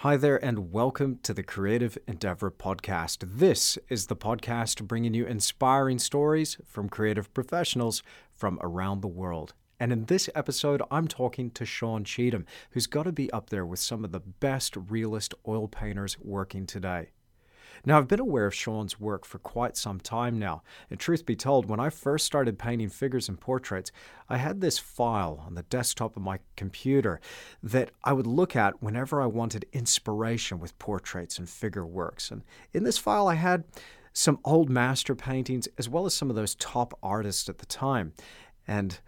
Hi there, and welcome to the Creative Endeavor Podcast. This is the podcast bringing you inspiring stories from creative professionals from around the world. And in this episode, I'm talking to Sean Cheetham, who's got to be up there with some of the best realist oil painters working today. Now, I've been aware of Sean's work for quite some time now, and truth be told, when I first started painting figures and portraits, I had this file on the desktop of my computer that I would look at whenever I wanted inspiration with portraits and figure works. And in this file, I had some old master paintings as well as some of those top artists at the time. And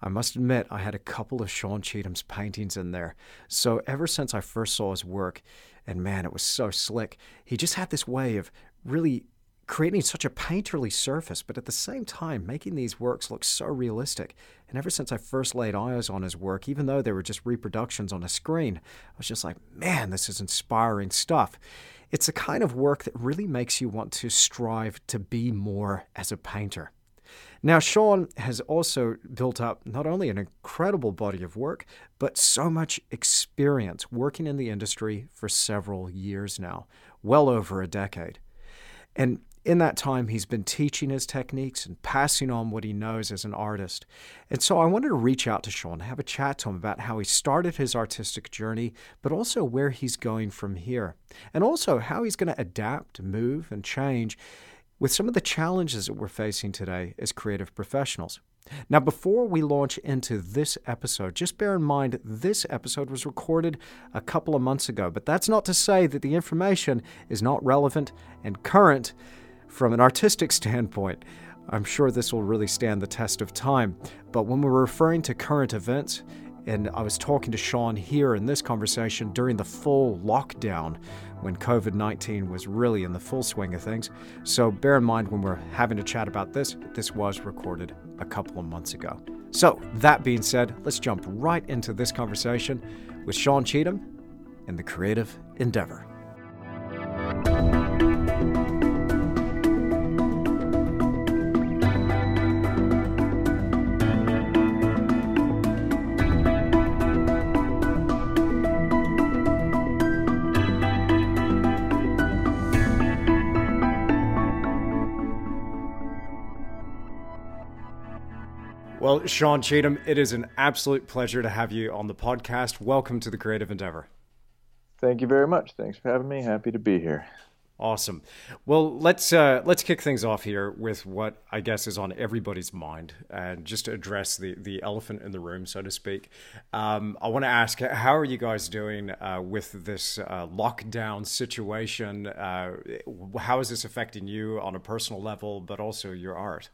I must admit, I had a couple of Sean Cheetham's paintings in there. So ever since I first saw his work, and man, it was so slick, he just had this way of really creating such a painterly surface, but at the same time making these works look so realistic. And ever since I first laid eyes on his work, even though they were just reproductions on a screen, I was just like, man, this is inspiring stuff. It's the kind of work that really makes you want to strive to be more as a painter. Now, Sean has also built up not only an incredible body of work, but so much experience working in the industry for several years now, well over a decade. And in that time, he's been teaching his techniques and passing on what he knows as an artist. And so I wanted to reach out to Sean, have a chat to him about how he started his artistic journey, but also where he's going from here, and also how he's going to adapt, move, and change with some of the challenges that we're facing today as creative professionals. Now, before we launch into this episode, just bear in mind this episode was recorded a couple of months ago, but that's not to say that the information is not relevant and current from an artistic standpoint. I'm sure this will really stand the test of time, but when we're referring to current events, and I was talking to Sean here in this conversation during the full lockdown when COVID 19 was really in the full swing of things. So bear in mind when we're having a chat about this, this was recorded a couple of months ago. So, that being said, let's jump right into this conversation with Sean Cheetham and the Creative Endeavor. Well, Sean Cheetham, it is an absolute pleasure to have you on the podcast. Welcome to the Creative Endeavor. Thank you very much. Thanks for having me. Happy to be here. Awesome. Well, let's uh, let's kick things off here with what I guess is on everybody's mind, and just to address the the elephant in the room, so to speak. Um, I want to ask, how are you guys doing uh, with this uh, lockdown situation? Uh, how is this affecting you on a personal level, but also your art?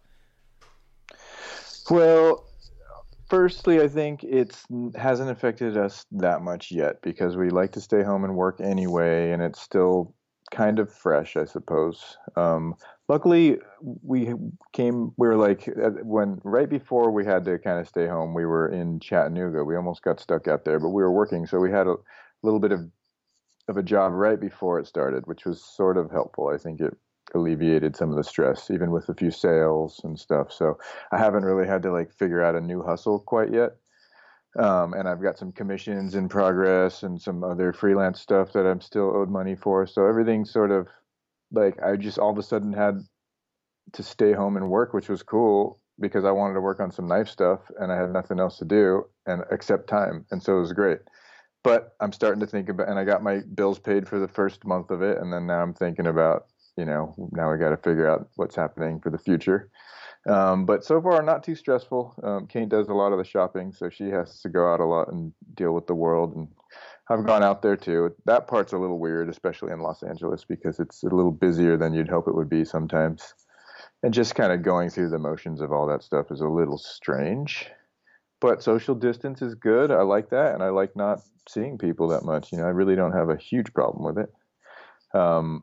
Well, firstly, I think it hasn't affected us that much yet because we like to stay home and work anyway, and it's still kind of fresh, I suppose. Um, luckily, we came. We were like when right before we had to kind of stay home, we were in Chattanooga. We almost got stuck out there, but we were working, so we had a little bit of of a job right before it started, which was sort of helpful. I think it alleviated some of the stress, even with a few sales and stuff. So I haven't really had to like figure out a new hustle quite yet. Um, and I've got some commissions in progress and some other freelance stuff that I'm still owed money for. So everything's sort of like I just all of a sudden had to stay home and work, which was cool because I wanted to work on some knife stuff and I had nothing else to do and accept time. And so it was great. But I'm starting to think about, and I got my bills paid for the first month of it. And then now I'm thinking about you know, now we got to figure out what's happening for the future. Um, but so far, not too stressful. Um, Kate does a lot of the shopping, so she has to go out a lot and deal with the world. And I've gone out there too. That part's a little weird, especially in Los Angeles, because it's a little busier than you'd hope it would be sometimes. And just kind of going through the motions of all that stuff is a little strange. But social distance is good. I like that, and I like not seeing people that much. You know, I really don't have a huge problem with it. Um,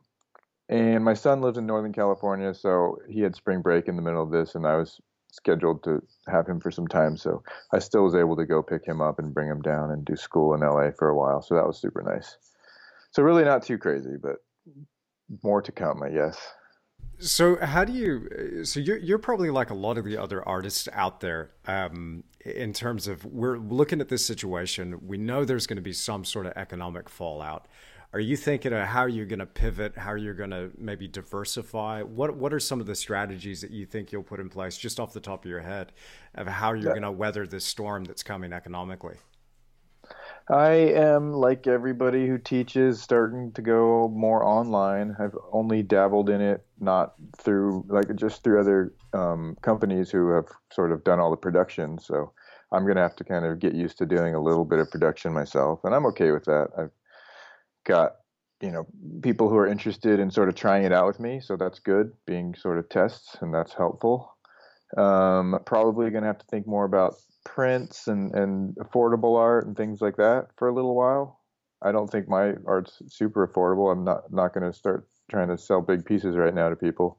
and my son lives in Northern California, so he had spring break in the middle of this, and I was scheduled to have him for some time. So I still was able to go pick him up and bring him down and do school in LA for a while. So that was super nice. So really not too crazy, but more to come, I guess. So how do you? So you're you're probably like a lot of the other artists out there. Um, in terms of we're looking at this situation, we know there's going to be some sort of economic fallout. Are you thinking of how you're going to pivot? How you're going to maybe diversify? What What are some of the strategies that you think you'll put in place, just off the top of your head, of how you're going to weather this storm that's coming economically? I am like everybody who teaches, starting to go more online. I've only dabbled in it, not through like just through other um, companies who have sort of done all the production. So I'm going to have to kind of get used to doing a little bit of production myself, and I'm okay with that. I've got you know people who are interested in sort of trying it out with me, so that's good. Being sort of tests, and that's helpful. Um, probably going to have to think more about prints and, and affordable art and things like that for a little while. I don't think my art's super affordable. I'm not not going to start trying to sell big pieces right now to people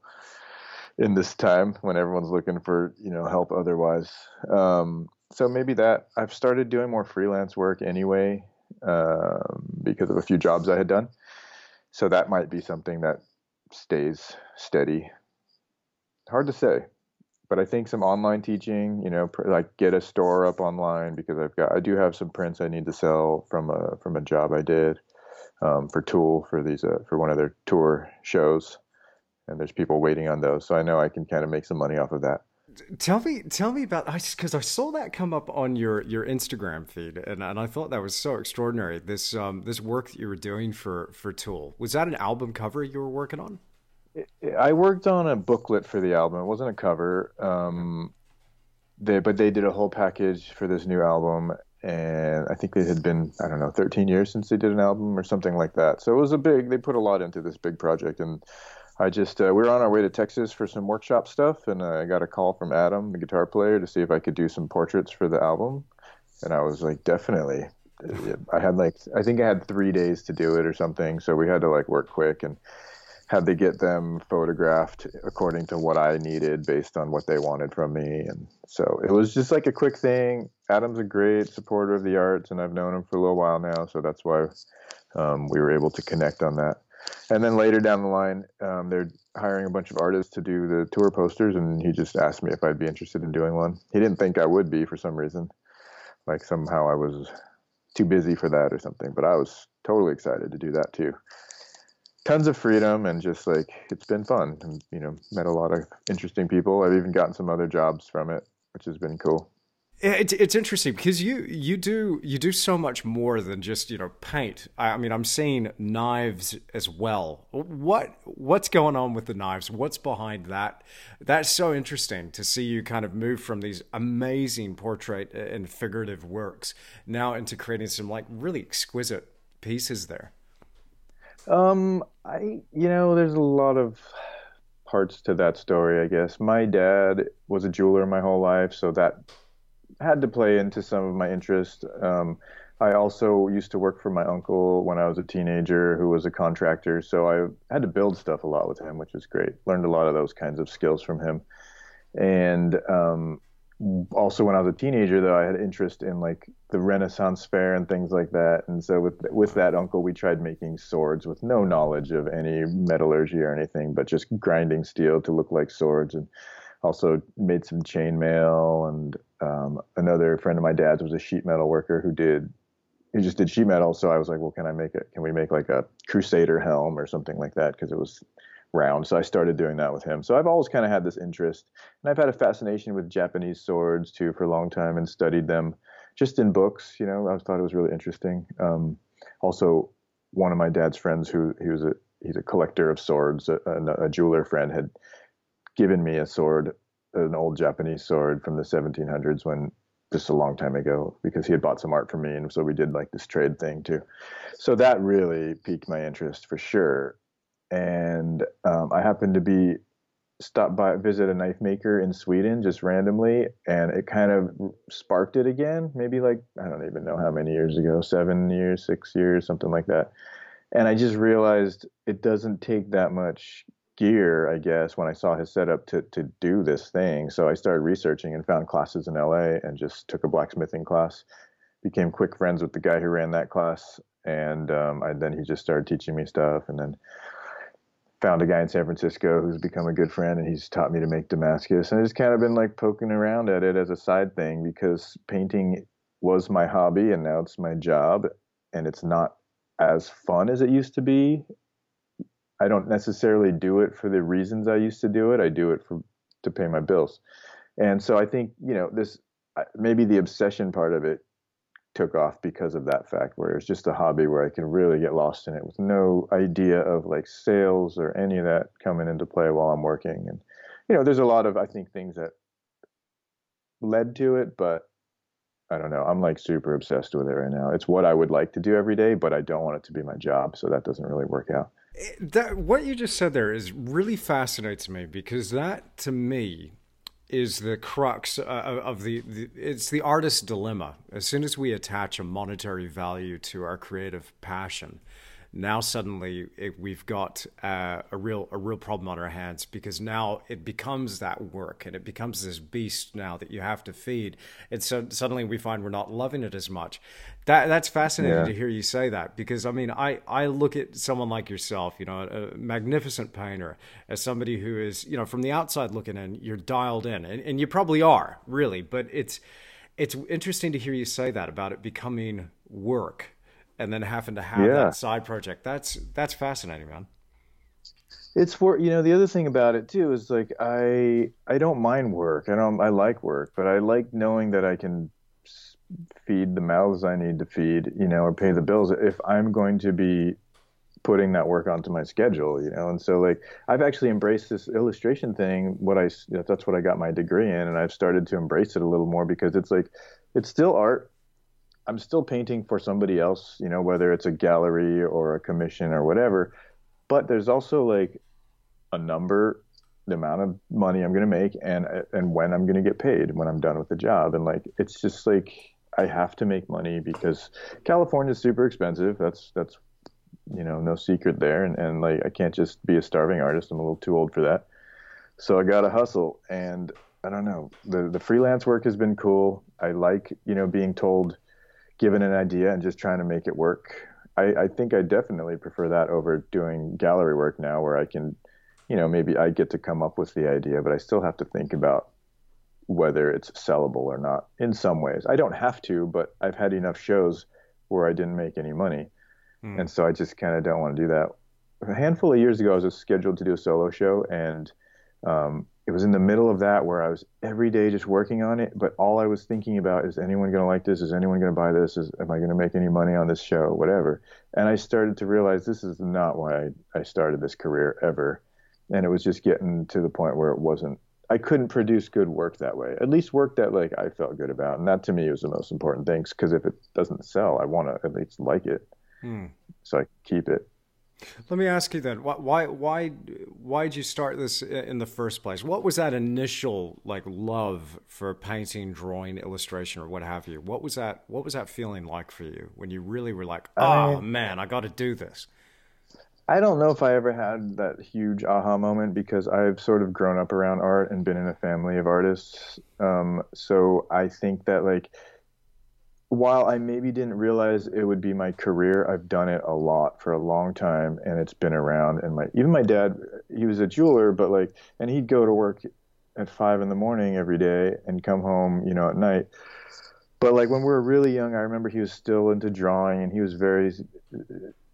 in this time when everyone's looking for you know help otherwise. Um, so maybe that I've started doing more freelance work anyway because of a few jobs I had done. So that might be something that stays steady. Hard to say but I think some online teaching, you know, like get a store up online because I've got I do have some prints I need to sell from a from a job I did um, for Tool for these uh, for one of their tour shows, and there's people waiting on those, so I know I can kind of make some money off of that. Tell me, tell me about because I saw that come up on your your Instagram feed, and, and I thought that was so extraordinary. This um this work that you were doing for for Tool was that an album cover you were working on? I worked on a booklet for the album. It wasn't a cover. Um, they, but they did a whole package for this new album, and I think it had been I don't know 13 years since they did an album or something like that. So it was a big. They put a lot into this big project, and I just uh, we were on our way to Texas for some workshop stuff, and I got a call from Adam, the guitar player, to see if I could do some portraits for the album, and I was like, definitely. I had like I think I had three days to do it or something, so we had to like work quick and had to get them photographed according to what I needed based on what they wanted from me. And so it was just like a quick thing. Adam's a great supporter of the arts, and I've known him for a little while now. So that's why um, we were able to connect on that. And then later down the line, um, they're hiring a bunch of artists to do the tour posters, and he just asked me if I'd be interested in doing one. He didn't think I would be for some reason, like somehow I was too busy for that or something. But I was totally excited to do that too tons of freedom and just like it's been fun and you know met a lot of interesting people i've even gotten some other jobs from it which has been cool it's it's interesting because you you do you do so much more than just you know paint. I mean, I'm seeing knives as well. What what's going on with the knives? What's behind that? That's so interesting to see you kind of move from these amazing portrait and figurative works now into creating some like really exquisite pieces there. Um, I you know, there's a lot of parts to that story, I guess. My dad was a jeweler my whole life, so that had to play into some of my interest. Um, I also used to work for my uncle when I was a teenager, who was a contractor. So I had to build stuff a lot with him, which was great. Learned a lot of those kinds of skills from him. And um, also when I was a teenager though I had interest in like the Renaissance fair and things like that and so with with that uncle we tried making swords with no knowledge of any metallurgy or anything but just grinding steel to look like swords and also made some chainmail and um, another friend of my dad's was a sheet metal worker who did he just did sheet metal so I was like well can I make it can we make like a crusader helm or something like that because it was round. So I started doing that with him. So I've always kind of had this interest, and I've had a fascination with Japanese swords too for a long time, and studied them just in books. You know, I thought it was really interesting. Um, also, one of my dad's friends, who he was a he's a collector of swords, a, a, a jeweler friend, had given me a sword, an old Japanese sword from the 1700s when just a long time ago because he had bought some art from me and so we did like this trade thing too so that really piqued my interest for sure and um, I happened to be stopped by visit a knife maker in Sweden just randomly, and it kind of sparked it again. Maybe like I don't even know how many years ago, seven years, six years, something like that. And I just realized it doesn't take that much gear, I guess, when I saw his setup to to do this thing. So I started researching and found classes in LA and just took a blacksmithing class. Became quick friends with the guy who ran that class, and um, I, then he just started teaching me stuff, and then found a guy in San Francisco who's become a good friend and he's taught me to make Damascus. And I just kind of been like poking around at it as a side thing because painting was my hobby and now it's my job and it's not as fun as it used to be. I don't necessarily do it for the reasons I used to do it. I do it for to pay my bills. And so I think, you know, this maybe the obsession part of it took off because of that fact where it was just a hobby where I can really get lost in it with no idea of like sales or any of that coming into play while I'm working. And, you know, there's a lot of, I think, things that led to it, but I don't know. I'm like super obsessed with it right now. It's what I would like to do every day, but I don't want it to be my job. So that doesn't really work out. That, what you just said there is really fascinates me because that to me is the crux uh, of the, the, it's the artist's dilemma. As soon as we attach a monetary value to our creative passion now suddenly it, we've got uh, a real a real problem on our hands because now it becomes that work and it becomes this beast now that you have to feed. And so suddenly we find we're not loving it as much. That that's fascinating yeah. to hear you say that because I mean I I look at someone like yourself you know a magnificent painter as somebody who is you know from the outside looking in you're dialed in and, and you probably are really but it's it's interesting to hear you say that about it becoming work and then having to have yeah. that side project. That's that's fascinating, man. It's for you know the other thing about it too is like I I don't mind work. I don't I like work, but I like knowing that I can feed the mouths I need to feed, you know, or pay the bills if I'm going to be putting that work onto my schedule, you know. And so like I've actually embraced this illustration thing. What I that's what I got my degree in, and I've started to embrace it a little more because it's like it's still art I'm still painting for somebody else, you know, whether it's a gallery or a commission or whatever. But there's also like a number, the amount of money I'm going to make, and and when I'm going to get paid when I'm done with the job. And like it's just like I have to make money because California is super expensive. That's that's you know no secret there. And and like I can't just be a starving artist. I'm a little too old for that. So I got to hustle. And I don't know. The the freelance work has been cool. I like you know being told given an idea and just trying to make it work. I, I think I definitely prefer that over doing gallery work now, where I can, you know, maybe I get to come up with the idea, but I still have to think about whether it's sellable or not in some ways. I don't have to, but I've had enough shows where I didn't make any money. Mm. And so I just kind of don't want to do that. A handful of years ago, I was scheduled to do a solo show, and um, it was in the middle of that where I was every day just working on it, but all I was thinking about is anyone going to like this? Is anyone going to buy this? Is am I going to make any money on this show? Whatever. And I started to realize this is not why I, I started this career ever. And it was just getting to the point where it wasn't I couldn't produce good work that way. At least work that like I felt good about, and that to me was the most important thing. Because if it doesn't sell, I want to at least like it, hmm. so I keep it. Let me ask you then, why why why did you start this in the first place? What was that initial like love for painting, drawing, illustration, or what have you? What was that? What was that feeling like for you when you really were like, oh I, man, I got to do this? I don't know if I ever had that huge aha moment because I've sort of grown up around art and been in a family of artists. Um, so I think that like while I maybe didn't realize it would be my career, I've done it a lot for a long time, and it's been around. And my even my dad, he was a jeweler, but like, and he'd go to work at five in the morning every day and come home, you know, at night. But like when we were really young, I remember he was still into drawing, and he was very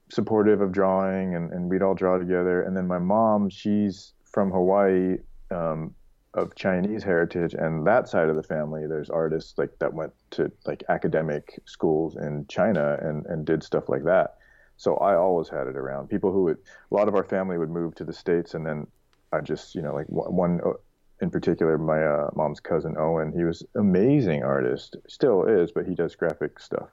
supportive of drawing, and, and we'd all draw together. And then my mom, she's from Hawaii. Um, of Chinese heritage and that side of the family, there's artists like that went to like academic schools in China and, and did stuff like that. So I always had it around. People who would, a lot of our family would move to the States and then I just, you know, like one uh, in particular, my uh, mom's cousin Owen, he was amazing artist, still is, but he does graphic stuff.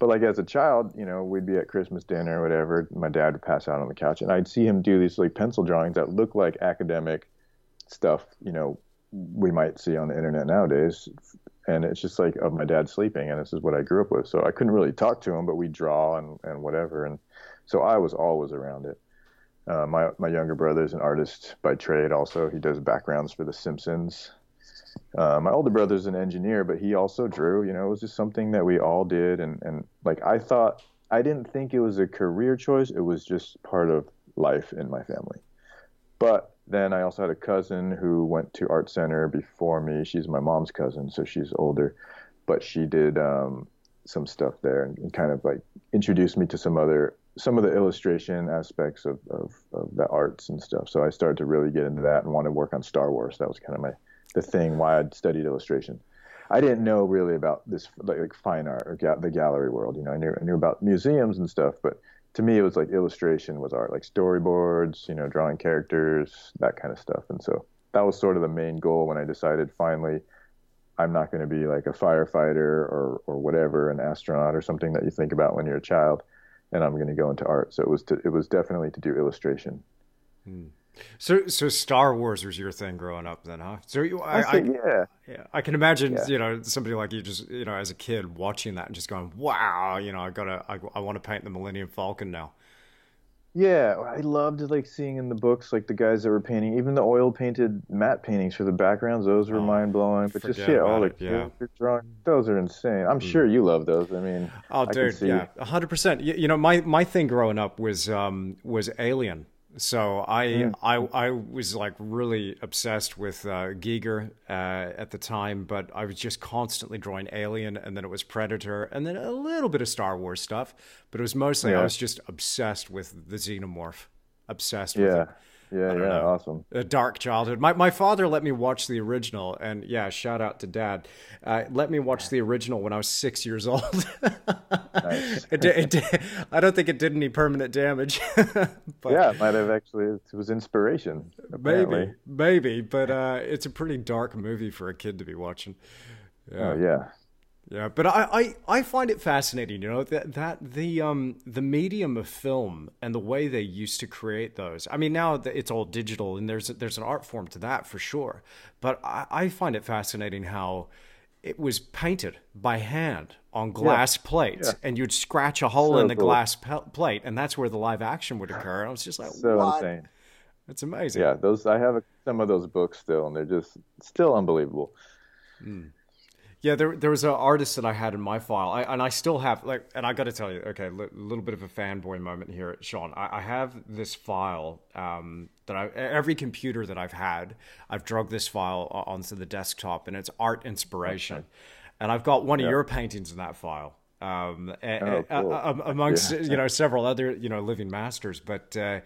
But like as a child, you know, we'd be at Christmas dinner or whatever. My dad would pass out on the couch, and I'd see him do these like pencil drawings that look like academic stuff, you know, we might see on the internet nowadays. And it's just like of my dad sleeping, and this is what I grew up with. So I couldn't really talk to him, but we draw and, and whatever. And so I was always around it. Uh, my my younger brother is an artist by trade. Also, he does backgrounds for The Simpsons. Uh, my older brother's an engineer, but he also drew. You know, it was just something that we all did, and and like I thought, I didn't think it was a career choice. It was just part of life in my family. But then I also had a cousin who went to art center before me. She's my mom's cousin, so she's older, but she did um, some stuff there and, and, kind of like introduced me to some other some of the illustration aspects of, of, of the arts and stuff. So I started to really get into that and want to work on Star Wars. That was kind of my the thing why I'd studied illustration. I didn't know really about this like, fine art or ga- the gallery world. You know, I knew I knew about museums and stuff, but to me it was like illustration was art, like storyboards, you know, drawing characters, that kind of stuff. And so that was sort of the main goal when I decided finally I'm not going to be like a firefighter or or whatever, an astronaut or something that you think about when you're a child, and I'm going to go into art. So it was to, it was definitely to do illustration. Hmm. So, so Star Wars was your thing growing up, then, huh? So, you, I, I, yeah, yeah, I can imagine, yeah. you know, somebody like you just, you know, as a kid watching that and just going, "Wow, you know, I gotta, I, I want to paint the Millennium Falcon now." Yeah, I loved like seeing in the books like the guys that were painting, even the oil painted matte paintings for the backgrounds. Those were oh, mind blowing. But just yeah, all the yeah. drawing, those are insane. I'm mm. sure you love those. I mean, oh, dude, yeah, hundred percent. You, you know, my my thing growing up was um was Alien so I, mm. I I was like really obsessed with uh, Giger uh, at the time, but I was just constantly drawing Alien, and then it was Predator, and then a little bit of Star Wars stuff. But it was mostly yeah. I was just obsessed with the Xenomorph, obsessed yeah. with it. Yeah, yeah, know, awesome. A dark childhood. My my father let me watch the original, and yeah, shout out to dad. Uh, let me watch the original when I was six years old. nice. it, it, I don't think it did any permanent damage. but, yeah, it might have actually. It was inspiration. Apparently. Maybe, maybe, but uh, it's a pretty dark movie for a kid to be watching. Yeah. Oh yeah. Yeah, but I, I, I find it fascinating, you know, that that the um the medium of film and the way they used to create those. I mean, now it's all digital and there's there's an art form to that for sure. But I, I find it fascinating how it was painted by hand on glass yeah. plates, yeah. and you'd scratch a hole so in the cool. glass pe- plate, and that's where the live action would occur. And I was just like, so what? insane. It's amazing. Yeah, those I have some of those books still, and they're just still unbelievable. Mm. Yeah, there there was an artist that I had in my file, I, and I still have like, and I got to tell you, okay, a li- little bit of a fanboy moment here, Sean. I, I have this file um, that I every computer that I've had, I've drugged this file onto the desktop, and it's art inspiration, okay. and I've got one of your paintings in that file um, oh, cool. amongst yeah. you know several other you know living masters. But uh,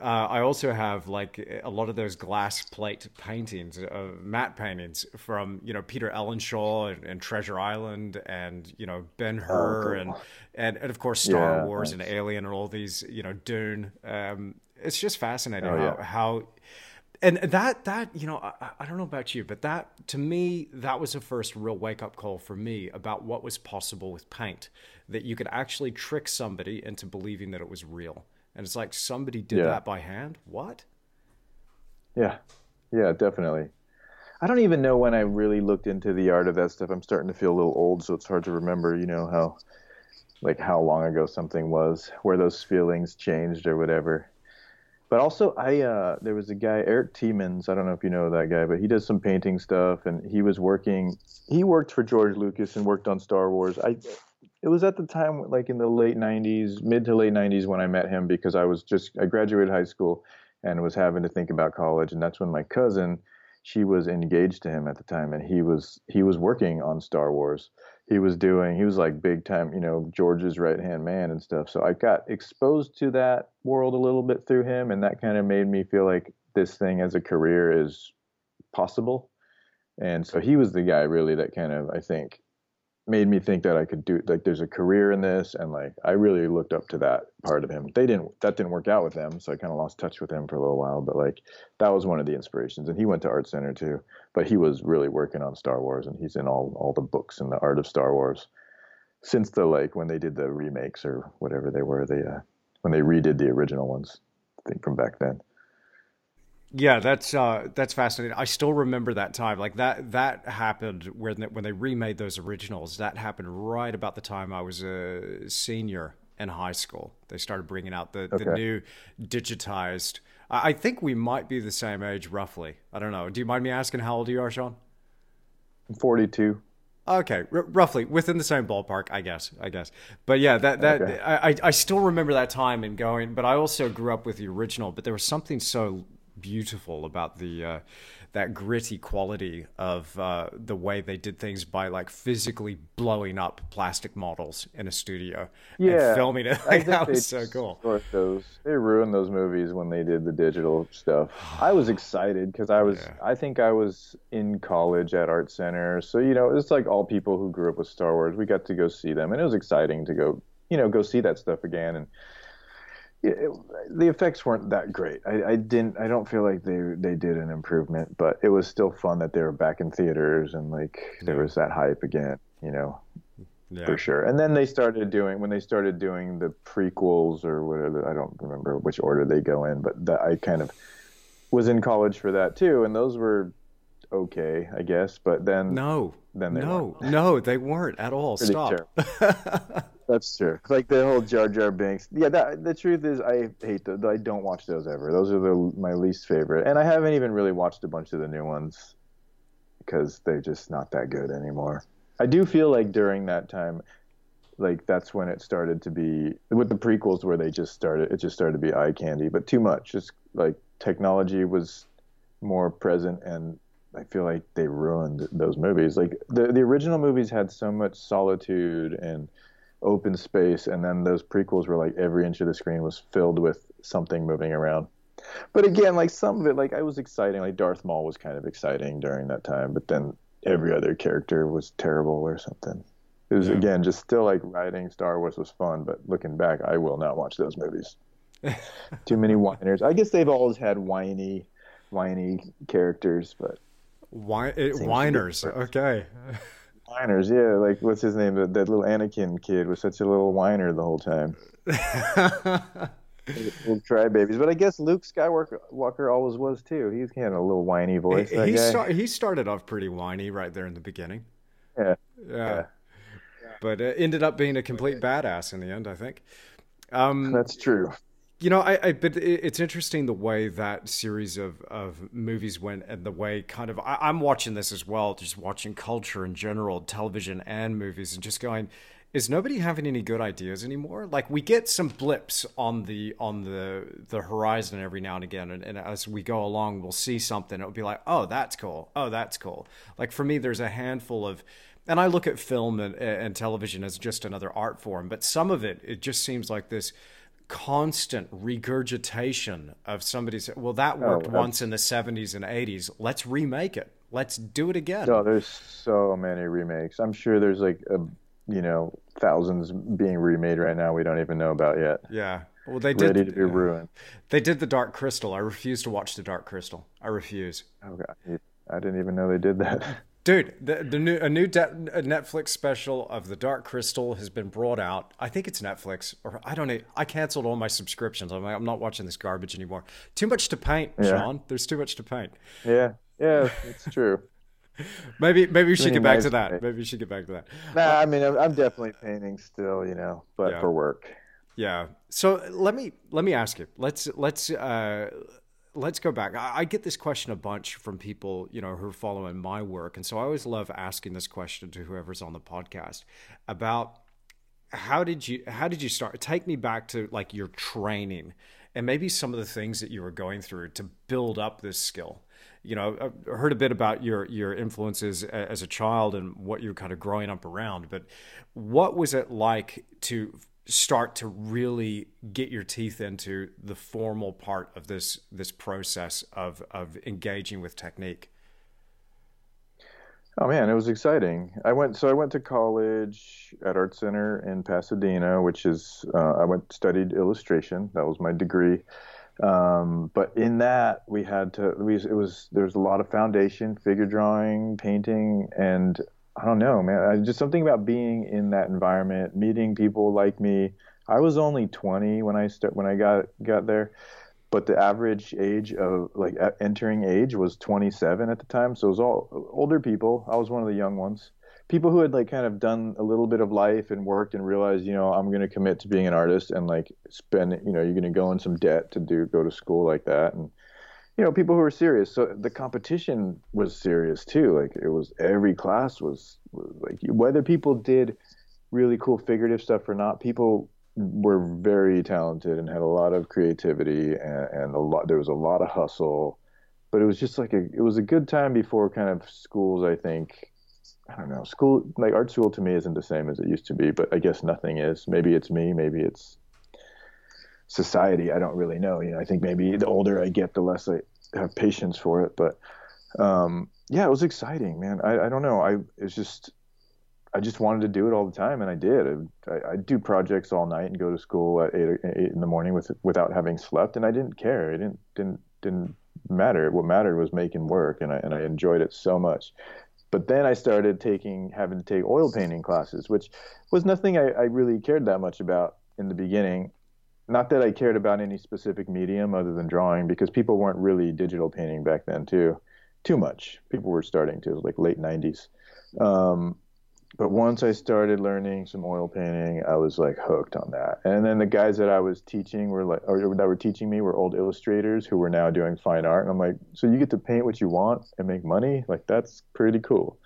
uh, I also have like a lot of those glass plate paintings, uh, matte paintings from you know Peter Ellenshaw and, and Treasure Island, and you know Ben Hur, oh, cool. and, and and of course Star yeah, Wars and Alien, and all these you know Dune. Um, it's just fascinating oh, how, yeah. how and that that you know I, I, don't know about you but that to me that was the first real wake up call for me about what was possible with paint. That you could actually trick somebody into believing that it was real. And it's like somebody did yeah. that by hand? What? Yeah. Yeah definitely. I don't even know when i really looked into the art of that stuff. I'm starting to feel a little old so it's hard to remember you know how like how long ago something was where those feelings changed or whatever but also I uh, there was a guy Erik Tiemens I don't know if you know that guy but he does some painting stuff and he was working he worked for George Lucas and worked on Star Wars. I it was at the time like in the late 90s mid to late 90s when I met him because I was just I graduated high school and was having to think about college and that's when my cousin she was engaged to him at the time and he was he was working on Star Wars he was doing he was like big time you know george's right hand man and stuff. So i got exposed to that world a little bit through him and that kind of made me feel like this thing as a career is possible. And so he was the guy really that kind of i think made me think that I could do like there's a career in this and like I really looked up to that part of him. They didn't that didn't work out with them, so I kind of lost touch with him for a little while, but like that was one of the inspirations and he went to art center too, but he was really working on Star Wars and he's in all all the books and the art of Star Wars since the like when they did the remakes or whatever they were, they uh when they redid the original ones, I think from back then. Yeah, that's uh, that's fascinating. I still remember that time. Like that that happened when they, when they remade those originals. That happened right about the time I was a senior in high school. They started bringing out the, okay. the new digitized. I think we might be the same age, roughly. I don't know. Do you mind me asking how old you are, Sean? I'm 42. Okay, R- roughly within the same ballpark, I guess. I guess, but yeah, that that okay. I I still remember that time and going. But I also grew up with the original. But there was something so beautiful about the uh, that gritty quality of uh, the way they did things by like physically blowing up plastic models in a studio yeah, and filming it. Like, that was so cool. Of course, those they ruined those movies when they did the digital stuff. I was excited because I was yeah. I think I was in college at Art Center, so you know it's like all people who grew up with Star Wars. We got to go see them, and it was exciting to go you know go see that stuff again and it, the effects weren't that great. I, I, didn't. I don't feel like they they did an improvement, but it was still fun that they were back in theaters and like there was that hype again. You know, yeah. for sure. And then they started doing when they started doing the prequels or whatever. I don't remember which order they go in, but that I kind of was in college for that too, and those were okay, I guess. But then no, then no, weren't. no, they weren't at all. Stop. That's true. Like the whole Jar Jar Binks. Yeah, that, the truth is, I hate those. I don't watch those ever. Those are the, my least favorite, and I haven't even really watched a bunch of the new ones because they're just not that good anymore. I do feel like during that time, like that's when it started to be with the prequels where they just started. It just started to be eye candy, but too much. Just like technology was more present and I feel like they ruined those movies. Like the the original movies had so much solitude and open space, and then those prequels were like every inch of the screen was filled with something moving around. But again, like some of it, like I was exciting. Like Darth Maul was kind of exciting during that time, but then every other character was terrible or something. It was yeah. again just still like writing Star Wars was fun, but looking back, I will not watch those movies. Too many whiners. I guess they've always had whiny, whiny characters, but Why, eh, whiners. Okay. Whiners, yeah. Like what's his name? That, that little Anakin kid was such a little whiner the whole time. little crybabies, but I guess Luke Skywalker Walker always was too. He's kind of a little whiny voice. He, he, start, he, started off pretty whiny right there in the beginning. Yeah, yeah, yeah. but uh, ended up being a complete badass in the end. I think. Um, That's true. You know, I, I but it's interesting the way that series of, of movies went and the way kind of I, I'm watching this as well, just watching culture in general, television and movies, and just going, is nobody having any good ideas anymore? Like we get some blips on the on the the horizon every now and again, and, and, as we go along, we'll see something. It'll be like, oh, that's cool. Oh, that's cool. Like for me, there's a handful of, and I look at film and, and television as just another art form, but some of it, it just seems like this constant regurgitation of somebody's well that oh, worked oh, once in the 70s and 80s let's remake it. Let's do it again. No there's so many remakes. I'm sure there's like a you know thousands being remade right now we don't even know about yet. Yeah. Well they did ready to be ruined. They did the dark crystal. I refuse to watch the dark crystal. I refuse. Oh god i didn't even know they did that Dude, the, the new a new de- Netflix special of the Dark Crystal has been brought out. I think it's Netflix, or I don't know. I canceled all my subscriptions. I'm like, I'm not watching this garbage anymore. Too much to paint, yeah. Sean. There's too much to paint. Yeah, yeah, it's true. maybe maybe we should get back nice to that. Maybe we should get back to that. Nah, I mean, I'm, I'm definitely painting still, you know, but yeah. for work. Yeah. So let me let me ask you. Let's let's uh, let's go back. I, get this question a bunch from people, you know, who are following my work, and so I always love asking this question to whoever's on the podcast about how did you how did you start? Take me back to like your training and maybe some of the things that you were going through to build up this skill. You know, I heard a bit about your your influences as a child and what you were kind of growing up around, but what was it like to start to really get your teeth into the formal part of this this process of of engaging with technique? Oh man, it was exciting. I went so I went to college at Art Center in Pasadena, which is uh, I went studied illustration. That was my degree. Um, but in that we had to we, it was there was a lot of foundation, figure drawing, painting, and I don't know, man. I, just something about being in that environment, meeting people like me. I was only 20 when I start when I got got there, but the average age of like entering age was 27 at the time. So it was all older people. I was one of the young ones. People who had like kind of done a little bit of life and worked and realized, you know, I'm going to commit to being an artist and like spend, you know, you're going to go in some debt to do go to school like that and you know people who were serious so the competition was serious too like it was every class was, was like whether people did really cool figurative stuff or not people were very talented and had a lot of creativity and, and a lot. There was a lot of hustle, but it was just like a. It was a good time before kind of schools. I think I don't know. School like art school to me isn't the same as it used to be, but I guess nothing is. Maybe it's me. Maybe it's society. I don't really know. You know, I think maybe the older I get, the less I have patience for it. But um, yeah, it was exciting, man. I, I don't know. I it's just I just wanted to do it all the time, and I did. I, I do projects all night and go to school at eight, eight in the morning with without having slept, and I didn't care. It didn't didn't didn't matter. What mattered was making work, and I and I enjoyed it so much. But then I started taking having to take oil painting classes, which was nothing I, I really cared that much about in the beginning. Not that I cared about any specific medium other than drawing, because people weren't really digital painting back then too, too much. People were starting to, like late '90s. Um, but once I started learning some oil painting, I was like hooked on that. And then the guys that I was teaching were like, or that were teaching me were old illustrators who were now doing fine art. And I'm like, so you get to paint what you want and make money? Like that's pretty cool.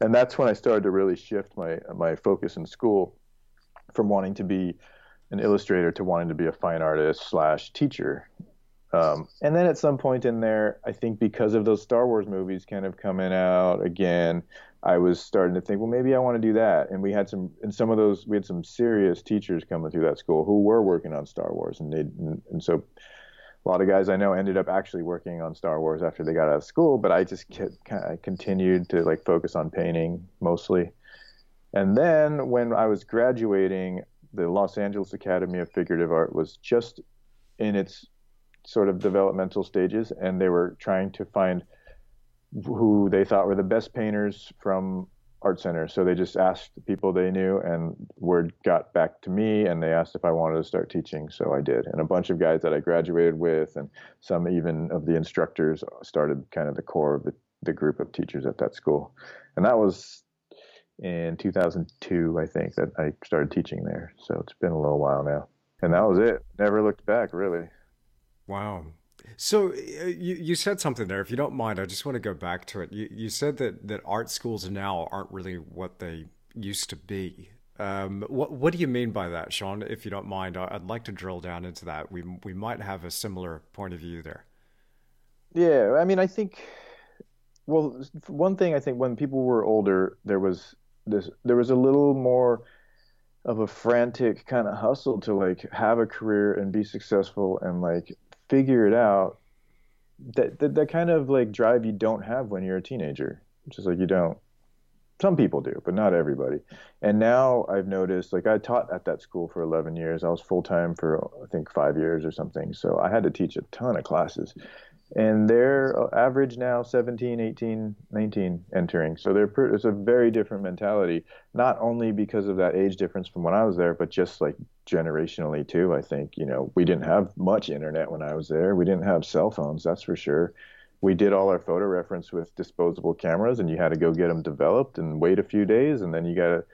And that's when I started to really shift my my focus in school from wanting to be an illustrator to wanting to be a fine artist slash teacher. Um, and then at some point in there, I think because of those Star Wars movies kind of coming out again, I was starting to think, well, maybe I want to do that. And we had some, and some of those, we had some serious teachers coming through that school who were working on Star Wars, and they, and, and so a lot of guys I know ended up actually working on Star Wars after they got out of school. But I just kept, I continued to like focus on painting mostly. And then when I was graduating, the Los Angeles Academy of Figurative Art was just in its sort of developmental stages, and they were trying to find who they thought were the best painters from art center. So they just asked the people they knew, and word got back to me, and they asked if I wanted to start teaching. So I did, and a bunch of guys that I graduated with, and some even of the instructors started kind of the core of the, the group of teachers at that school, and that was in 2002, I think, that I started teaching there. So it's been a little while now, and that was it. Never looked back, really. Wow. So uh, you, you said something there. If you don't mind, I just want to go back to it. You, you said that, that art schools now aren't really what they used to be. Um, what what do you mean by that, Sean? If you don't mind, I'd like to drill down into that. We we might have a similar point of view there. Yeah, I mean, I think. Well, one thing I think when people were older, there was this. There was a little more of a frantic kind of hustle to like have a career and be successful and like figure it out that, that that kind of like drive you don't have when you're a teenager just like you don't. Some people do but not everybody. And now i've noticed like i taught at that school for 11 years. I was full-time for i think five years or something. So i had to teach a ton of classes and they're uh, average now 17 18 19 entering. So they're it's a very different mentality. Not only because of that age difference from when i was there but just like generationally too i think you know. We didn't have much internet when i was there. We didn't have cell phones that's for sure. We did all our photo reference with disposable cameras and you had to go get them developed and wait a few days and then you got to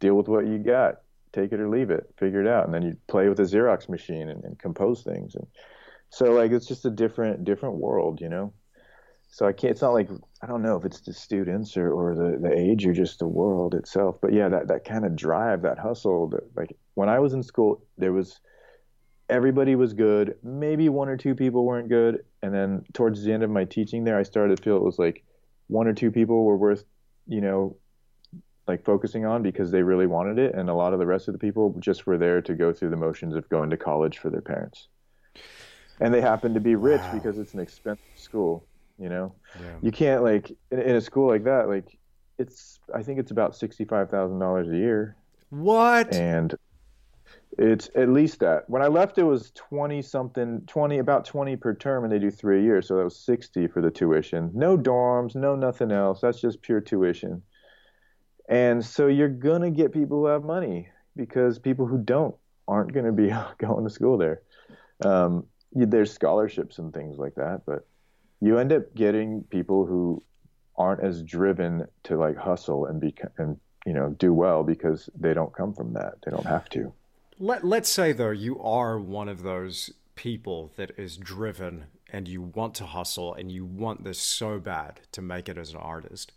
deal with what you got. Take it or leave it. Figure it out. And then you play with a xerox machine and, and compose things. And so like it's just a different different world, you know. So I can't. It's not like I don't know if it's the students or, or the, the age or just the world itself. But yeah, that that kind of drive, that hustle. That, like when I was in school, there was everybody was good. Maybe one or two people weren't good. And then towards the end of my teaching there, I started to feel it was like one or two people were worth, you know, like focusing on because they really wanted it, and a lot of the rest of the people just were there to go through the motions of going to college for their parents and they happen to be rich wow. because it's an expensive school. You know, yeah. you can't like in, in, a school like that. Like it's, I think it's about sixty five thousand dollars a year. What? And it's at least that. When I left, it was twenty something, twenty about twenty per term, and they do three a year, so that was sixty for the tuition. No dorms, no nothing else. That's just pure tuition. And so you're gonna get people who have money because people who don't aren't gonna be going to school there. Um, there's scholarships and things like that, but you end up getting people who aren't as driven to like hustle and be and you know do well because they don't come from that. They don't have to. Let Let's say though you are one of those people that is driven and you want to hustle and you want this so bad to make it as an artist.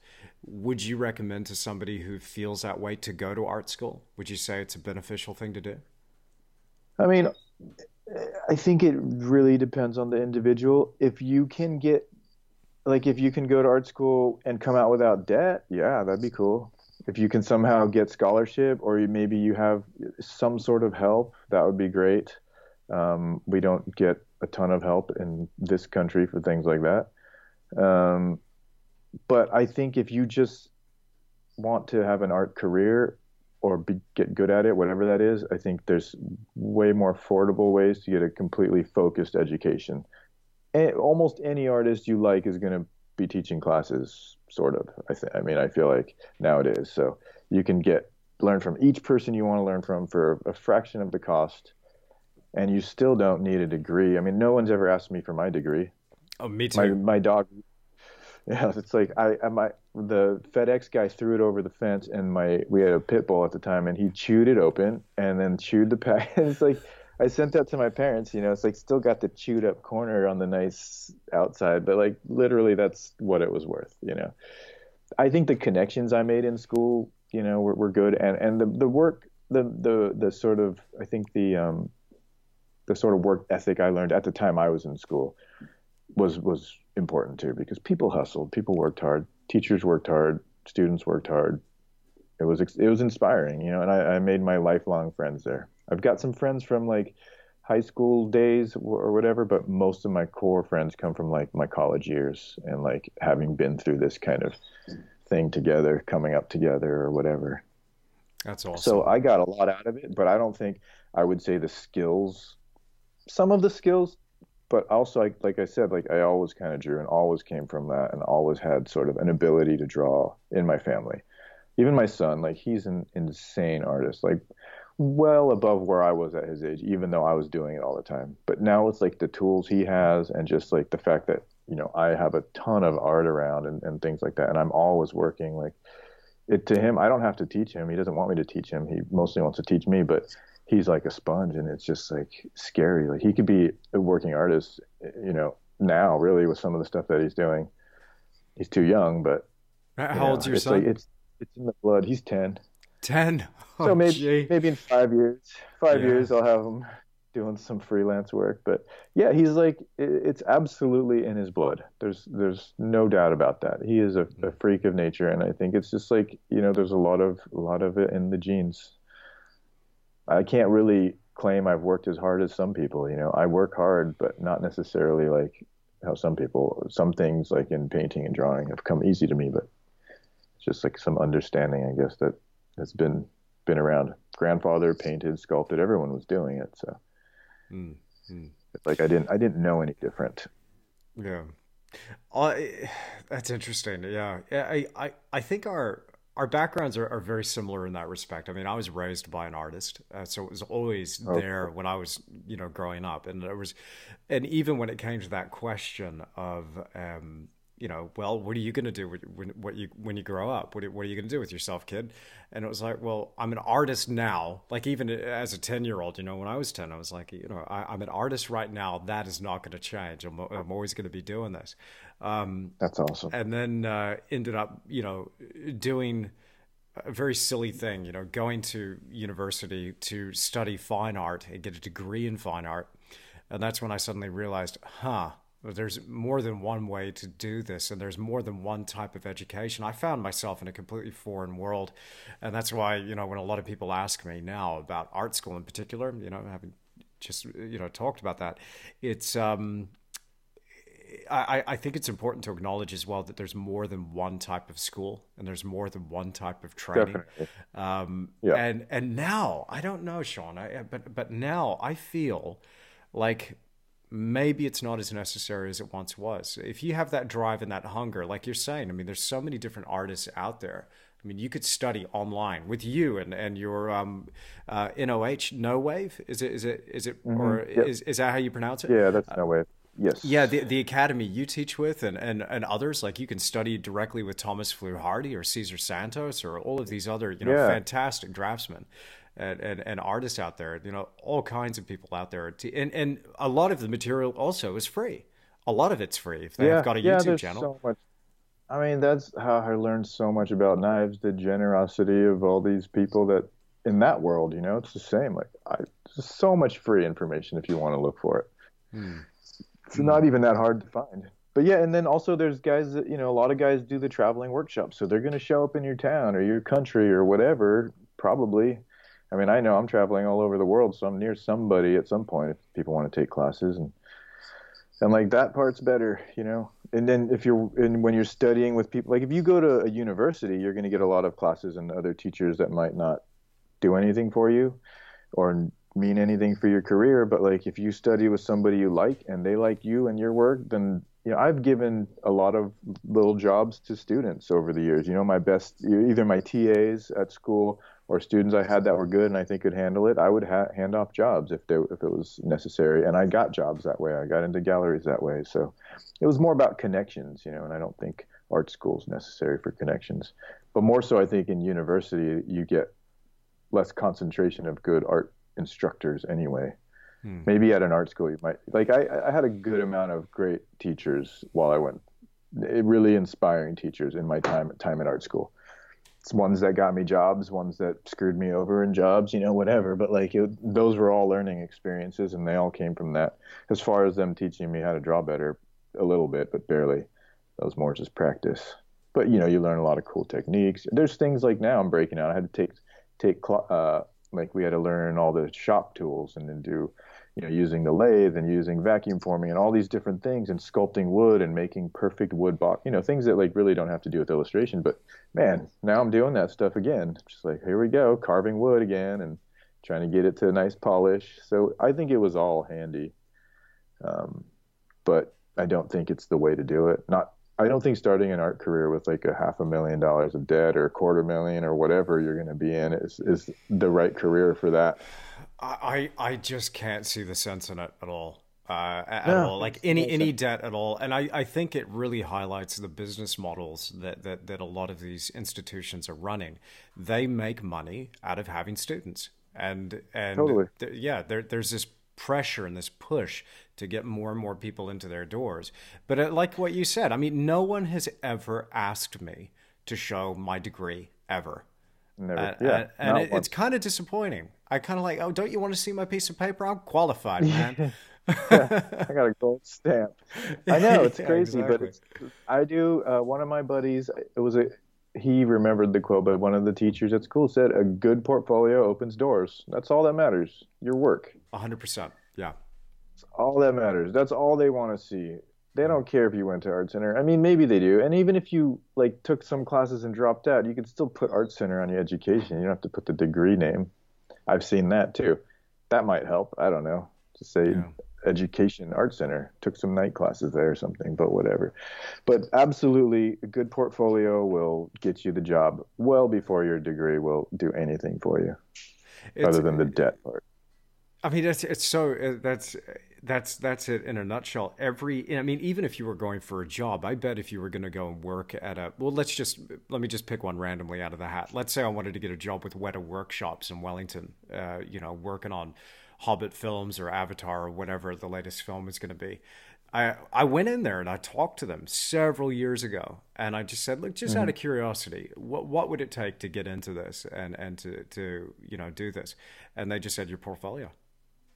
Would you recommend to somebody who feels that way to go to art school? Would you say it's a beneficial thing to do? I mean, I think it really depends on the individual. If you can get, like, if you can go to art school and come out without debt, yeah, that'd be cool. If you can somehow get scholarship, or maybe you have some sort of help, that would be great. Um, we don't get a ton of help in this country for things like that. Um, but I think if you just want to have an art career or be, get good at it, whatever that is, I think there's way more affordable ways to get a completely focused education. And almost any artist you like is going to be teaching classes, sort of. I, th- I mean, I feel like nowadays, so you can get learn from each person you want to learn from for a fraction of the cost, and you still don't need a degree. I mean, no one's ever asked me for my degree. Oh, me too. My my dog yeah, it's like I, I my the FedEx guy threw it over the fence, and my we had a pit bull at the time, and he chewed it open and then chewed the pack. It's like I sent that to my parents. You know, it's like still got the chewed up corner on the nice outside, but like literally that's what it was worth. You know, I think the connections I made in school, you know, were, were good, and and the the work, the the the sort of I think the um the sort of work ethic I learned at the time I was in school was was important too because people hustled, people worked hard, teachers worked hard, students worked hard. It was it was inspiring, you know, and I, I made my lifelong friends there. I've got some friends from like high school days or whatever, but most of my core friends come from like my college years and like having been through this kind of thing together, coming up together or whatever. That's awesome. So I got a lot out of it, but I don't think I would say the skills, some of the skills but also like, like I said, like I always kind of drew and always came from that and always had sort of an ability to draw in my family. Even my son, like he's an insane artist, like well above where I was at his age, even though I was doing it all the time. But now it's like the tools he has and just like the fact that, you know, I have a ton of art around and, and things like that. And I'm always working like it to him. I don't have to teach him. He doesn't want me to teach him. He mostly wants to teach me, but he's like a sponge and it's just like scary. Like he could be a working artist you know now really with some of the stuff that he's doing. He's too young but how you old's your it's son? like, it's it's in the blood. He's 10 10 oh, so maybe gee. maybe in five years five Yeah. years i'll have him doing some freelance work. But yeah he's like it's absolutely in his blood. There's there's no doubt about that. He is a, a mm. freak of nature and i think it's just like you know there's a lot of a lot of it in the genes I can't really claim I've worked as hard as some people. You know, I work hard, but not necessarily like how some people. Some things like in painting and drawing have come easy to me, but it's just like some understanding, I guess, that has been been around. Grandfather painted, sculpted. Everyone was doing it, so Mm, mm. it's like I didn't I didn't know any different. Yeah. I, that's interesting. Yeah. Yeah, I, I, I think our our backgrounds are, are very similar in that respect. I mean, I was raised by an artist, uh, so it was always Okay. there when I was, you know, growing up, and there was, and even when it came to that question of, um, you know, well, what are you going to do when, you when you grow up? What are, what are you going to do with yourself, kid? And it was like, well, I'm an artist now. Like even as a ten year old, you know, when I was ten, I was like, you know, I, I'm an artist right now. That is not going to change. I'm, I'm always going to be doing this. Um, That's awesome. and then uh, ended up, you know, doing a very silly thing, you know, going to university to study fine art and get a degree in fine art. And that's when I suddenly realized, huh, there's more than one way to do this, and there's more than one type of education. I found myself in a completely foreign world. And that's why, you know, when a lot of people ask me now about art school in particular, you know, having just, you know, talked about that, it's, um, I, I think it's important to acknowledge as well that there's more than one type of school and there's more than one type of training. Definitely. Um, Yeah. And and now I don't know, Sean, I, but but now I feel like maybe it's not as necessary as it once was. If you have that drive and that hunger, like you're saying, I mean, there's so many different artists out there. I mean, you could study online with you and and your um, uh, NOH No Wave. Is it is it is it or Mm-hmm. Yep. is is that how you pronounce it? Yeah, that's no way. Yes. Yeah, the the academy you teach with and, and, and others, like you can study directly with Thomas Fluharty or Cesar Santos or all of these other, you know, Yeah. fantastic draftsmen and, and, and artists out there, you know, all kinds of people out there. And, and a lot of the material also is free. A lot of it's free if they've got a yeah, YouTube channel. So much. I mean, that's how I learned so much about knives. The generosity of all these people that in that world, you know, it's the same. Like I, so much free information if you want to look for it. Hmm. It's not even that hard to find. But yeah, and then also there's guys that you know a lot of guys do the traveling workshops, so they're going to show up in your town or your country or whatever. Probably. I mean, I know I'm traveling all over the world, so I'm near somebody at some point if people want to take classes and and like that part's better, you know. And then if you're and when you're studying with people, like if you go to a university, you're going to get a lot of classes and other teachers that might not do anything for you or mean anything for your career. But like if you study with somebody you like and they like you and your work, then you know I've given a lot of little jobs to students over the years. You know, my best either my TAs at school or students I had that were good and I think could handle it, I would ha- hand off jobs if they, if it was necessary. And I got jobs that way. I got into galleries that way. So it was more about connections, you know. And I don't think art school is necessary for connections, but more so I think in university you get less concentration of good art instructors anyway. Hmm. Maybe at an art school you might like I, I had a good amount of great teachers while I went really inspiring teachers in my time time at art school it's ones that got me jobs, ones that screwed me over in jobs, you know, whatever. But like it, those were all learning experiences, and they all came from that. As far as them teaching me how to draw better, a little bit, but barely. That was more just practice. But you know, you learn a lot of cool techniques. There's things like now I'm breaking out. I had to take take uh, like we had to learn all the shop tools and then do you know, using the lathe and using vacuum forming and all these different things and sculpting wood and making perfect wood box, you know, things that like really don't have to do with illustration. But man, now I'm doing that stuff again. Just like, here we go, carving wood again and trying to get it to a nice polish. So I think it was all handy. Um, but I don't think it's the way to do it. Not, I don't think starting an art career with like a half a million dollars of debt or a quarter million or whatever you're going to be in is, is the right career for that. I I just can't see the sense in it at all. Uh, at no, all, like any any debt at all, and I, I think it really highlights the business models that, that that a lot of these institutions are running. They make money out of having students, and and totally. th- yeah, there, there's this pressure and this push to get more and more people into their doors. But uh, like what you said, I mean, no one has ever asked me to show my degree ever. Never, uh, yeah, and, and it, it's kind of disappointing. I kind of like, oh, don't you want to see my piece of paper? I'm qualified, man. yeah, I got a gold stamp. I know it's crazy, yeah, exactly. but it's, I do. Uh, one of my buddies, it was a he remembered the quote, but one of the teachers at school said, "A good portfolio opens doors. That's all that matters. Your work." hundred percent. Yeah. That's all that matters. That's all they want to see. They don't care if you went to Art Center. I mean, maybe they do. And even if you like took some classes and dropped out, you could still put Art Center on your education. You don't have to put the degree name. I've seen that too. That might help. I don't know. To say yeah. Education art center took some night classes there or something, but whatever. But absolutely, a good portfolio will get you the job well before your degree will do anything for you, it's, other than the debt part. I mean, it's it's so that's that's that's it in a nutshell. Every I mean, even if you were going for a job, I bet if you were going to go and work at a well, let's just let me just pick one randomly out of the hat. Let's say I wanted to get a job with Weta Workshops in Wellington, uh, you know, working on Hobbit films or Avatar or whatever the latest film is going to be. I I went in there and I talked to them several years ago, and I just said, look, just mm-hmm. out of curiosity, what what would it take to get into this and and to to you know do this? And they just said your portfolio.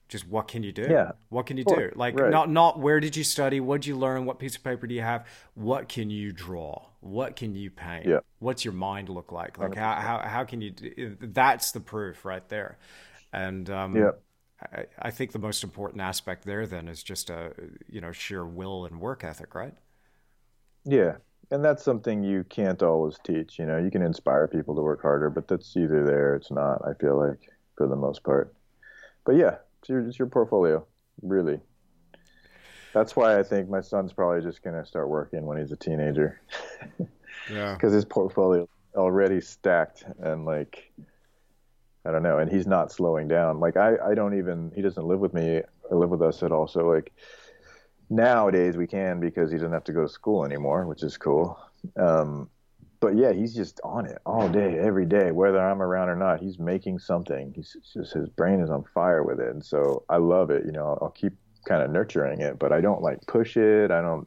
Just what can you do? Yeah. What can you do? Like right. not not where did you study? What did you learn? What piece of paper do you have? What can you draw? What can you paint? Yeah. what's your mind look like? Like how, how how can you do, that's the proof right there. And um yeah I, I think the most important aspect there then is just a you know sheer will and work ethic right yeah and that's something you can't always teach you know you can inspire people to work harder but that's either there it's not i feel like for the most part but yeah it's your, it's your portfolio, really. That's why I think my son's probably just going to start working when he's a teenager. yeah. Because his portfolio already stacked and like, I don't know, and he's not slowing down. Like I, I don't even. He doesn't live with me or live with us at all. So like, nowadays we can because he doesn't have to go to school anymore, which is cool. Um, but yeah, he's just on it all day, every day, whether I'm around or not. He's making something. He's just his brain is on fire with it, and so I love it. You know, I'll keep kind of nurturing it, but I don't like push it. I don't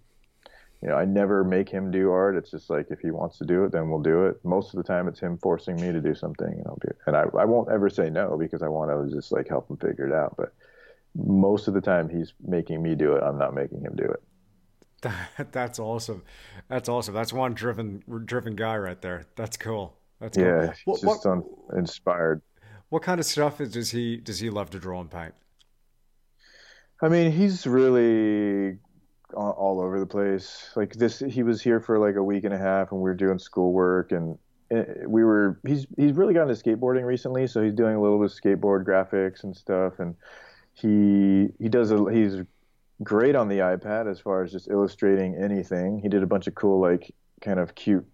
you know, I never make him do art. It's just like if he wants to do it, then we'll do it. Most of the time, it's him forcing me to do something, and I'll do it. And I, I won't ever say no because I want to just like help him figure it out. But most of the time, he's making me do it. I'm not making him do it. That, that's awesome. That's awesome. That's one driven driven guy right there. That's cool. That's cool. Yeah, what, just what, inspired. What kind of stuff is, does he does he love to draw and paint? I mean, he's really all over the place. Like this, he was here for like a week and a half, and we were doing schoolwork, and eh, we were. He's he's really gotten into skateboarding recently, so he's doing a little bit of skateboard graphics and stuff, and he he does a he's great on the iPad as far as just illustrating anything. He did a bunch of cool like kind of cute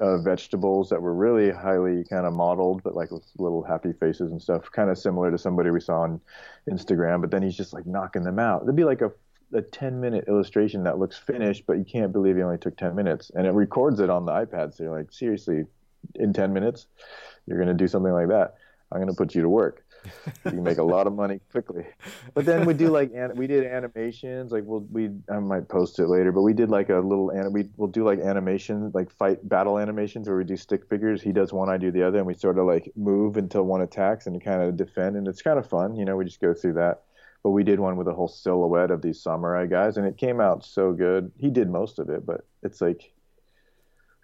uh, vegetables that were really highly kind of modeled, but like with little happy faces and stuff, kind of similar to somebody we saw on Instagram. But then he's just like knocking them out. It'd be like a a 10 minute illustration that looks finished, but you can't believe it only took 10 minutes. And it records it on the iPad. So you're like, seriously, in 10 minutes, you're going to do something like that. I'm going to put you to work. you can make a lot of money quickly. But then we do like we did animations. Like we'll we I might post it later, but we did like a little we we'll do like animations, like fight battle animations where we do stick figures. He does one, I do the other, and we sort of like move until one attacks and kind of defend, and it's kind of fun. You know, we just go through that. But we did one with a whole silhouette of these samurai guys, and it came out so good. He did most of it, but it's like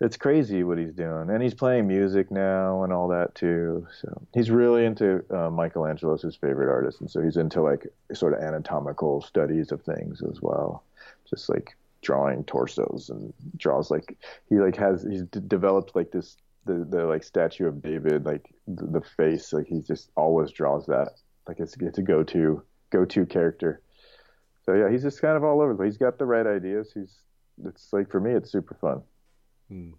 it's crazy what he's doing, and he's playing music now and all that too. So he's really into uh, Michelangelo's his favorite artist, and so he's into like sort of anatomical studies of things as well, just like drawing torsos and draws like he like has he's d- developed like this the the like statue of David like the, the face like he just always draws that like it's it's a go to go to character. So yeah, he's just kind of all over. He's got the right ideas. He's it's like for me, it's super fun. Hmm.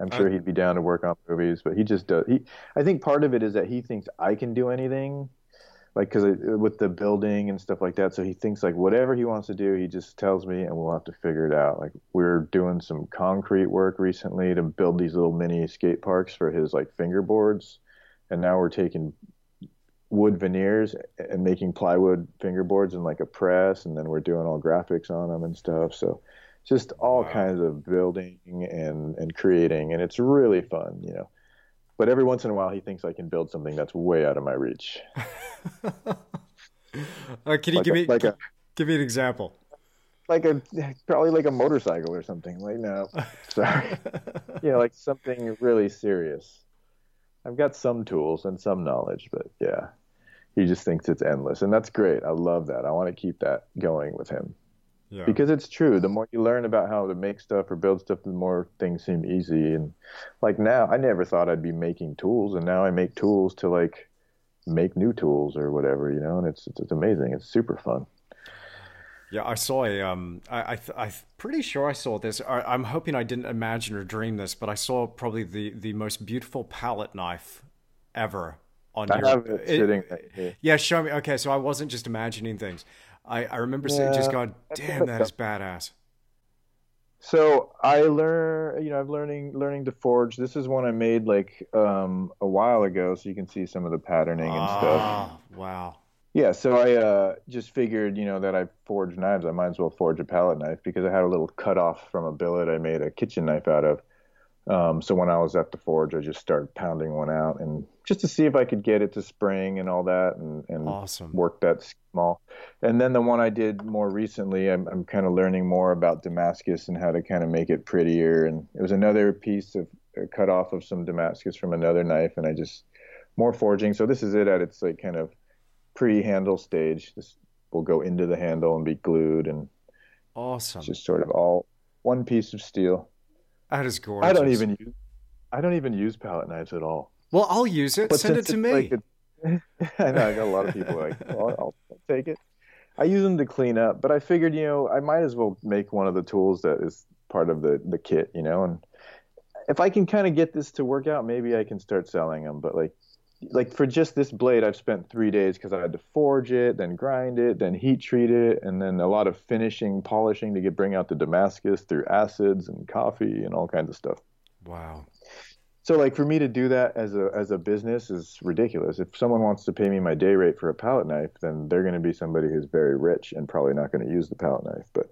I'm sure I, he'd be down to work on movies, but he just does. He, I think part of it is that he thinks I can do anything, like because with the building and stuff like that. So he thinks like whatever he wants to do, he just tells me, and we'll have to figure it out. Like we're doing some concrete work recently to build these little mini skate parks for his like fingerboards, and now we're taking wood veneers and making plywood fingerboards in like a press, and then we're doing all graphics on them and stuff. So just all wow. kinds of building and and creating, and it's really fun, you know. But every once in a while, he thinks I can build something that's way out of my reach. uh, can you like give a, me like a, give me an example? Like a probably like a motorcycle or something. Like no, sorry, yeah, like something really serious. I've got some tools and some knowledge, but yeah, he just thinks it's endless, and that's great. I love that. I want to keep that going with him. Yeah. Because it's true. The more you learn about how to make stuff or build stuff, the more things seem easy. And like now, I never thought I'd be making tools, and now I make tools to like make new tools or whatever, you know. And it's it's, it's amazing. It's super fun. Yeah, I saw a. Um, I, I am pretty sure I saw this. I, am hoping I didn't imagine or dream this, but I saw probably the the most beautiful palette knife ever on I your. Have it, it sitting Yeah, show me. Okay, so I wasn't just imagining things. I, I remember yeah, just going, damn, that is badass. So I learn, you know, I'm learning learning to forge. This is one I made like um, a while ago, so you can see some of the patterning and ah, stuff. Wow. Yeah, so I uh, just figured, you know, that I forged knives. I might as well forge a palette knife because I had a little cut off from a billet I made a kitchen knife out of. Um, so when I was at the forge, I just started pounding one out and just to see if I could get it to spring and all that and, and awesome. work that small. And then the one I did more recently, I'm, I'm kind of learning more about Damascus and how to kind of make it prettier. And it was another piece of cut off of some Damascus from another knife. And I just more forging. So this is it at its like kind of pre-handle stage. This will go into the handle and be glued and awesome. just sort of all one piece of steel. That is gorgeous. I don't even use I don't even use palette knives at all. Well, I'll use it. But Send it to me. Like a, I know I got a lot of people like, well, I'll, I'll take it. I use them to clean up, but I figured, you know, I might as well make one of the tools that is part of the the kit, you know, and if I can kind of get this to work out, maybe I can start selling them. But like, like for just this blade, I've spent three days because I had to forge it, then grind it, then heat treat it, and then a lot of finishing, polishing to get bring out the Damascus through acids and coffee and all kinds of stuff. Wow. So like for me to do that as a as a business is ridiculous. If someone wants to pay me my day rate for a palette knife, then they're going to be somebody who's very rich and probably not going to use the palette knife. But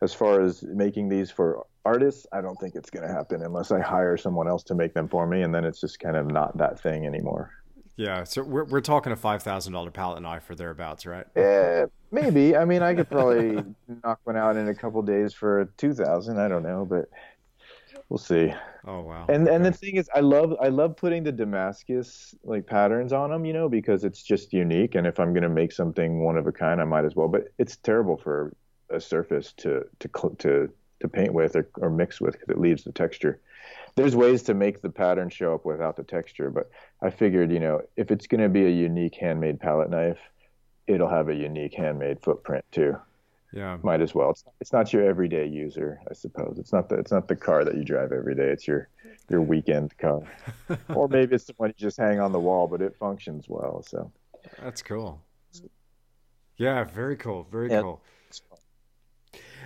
as far as making these for artists, I don't think it's going to happen unless I hire someone else to make them for me, and then it's just kind of not that thing anymore. Yeah, so we're we're talking a five thousand dollar palette knife or thereabouts, right? Yeah, maybe. I mean, I could probably knock one out in a couple days for two thousand. I don't know, but we'll see. Oh wow! And okay. and the thing is, I love I love putting the Damascus like patterns on them, you know, because it's just unique. And if I'm gonna make something one of a kind, I might as well. But it's terrible for a surface to to to to paint with or, or mix with because it leaves the texture. There's ways to make the pattern show up without the texture, but I figured, you know, if it's going to be a unique handmade palette knife, it'll have a unique handmade footprint too. Yeah, might as well. It's, it's not your everyday user, I suppose. It's not the it's not the car that you drive every day. It's your your weekend car, or maybe it's the one you just hang on the wall, but it functions well. So that's cool. Yeah, very cool. Very yeah. cool.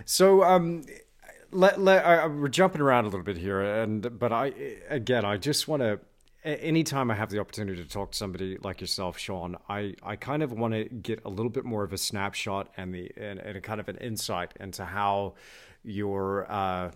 So, um, let, let we're jumping around a little bit here, and but I again, I just want to. Anytime I have the opportunity to talk to somebody like yourself, Sean, I, I kind of want to get a little bit more of a snapshot and the and, and a kind of an insight into how your uh,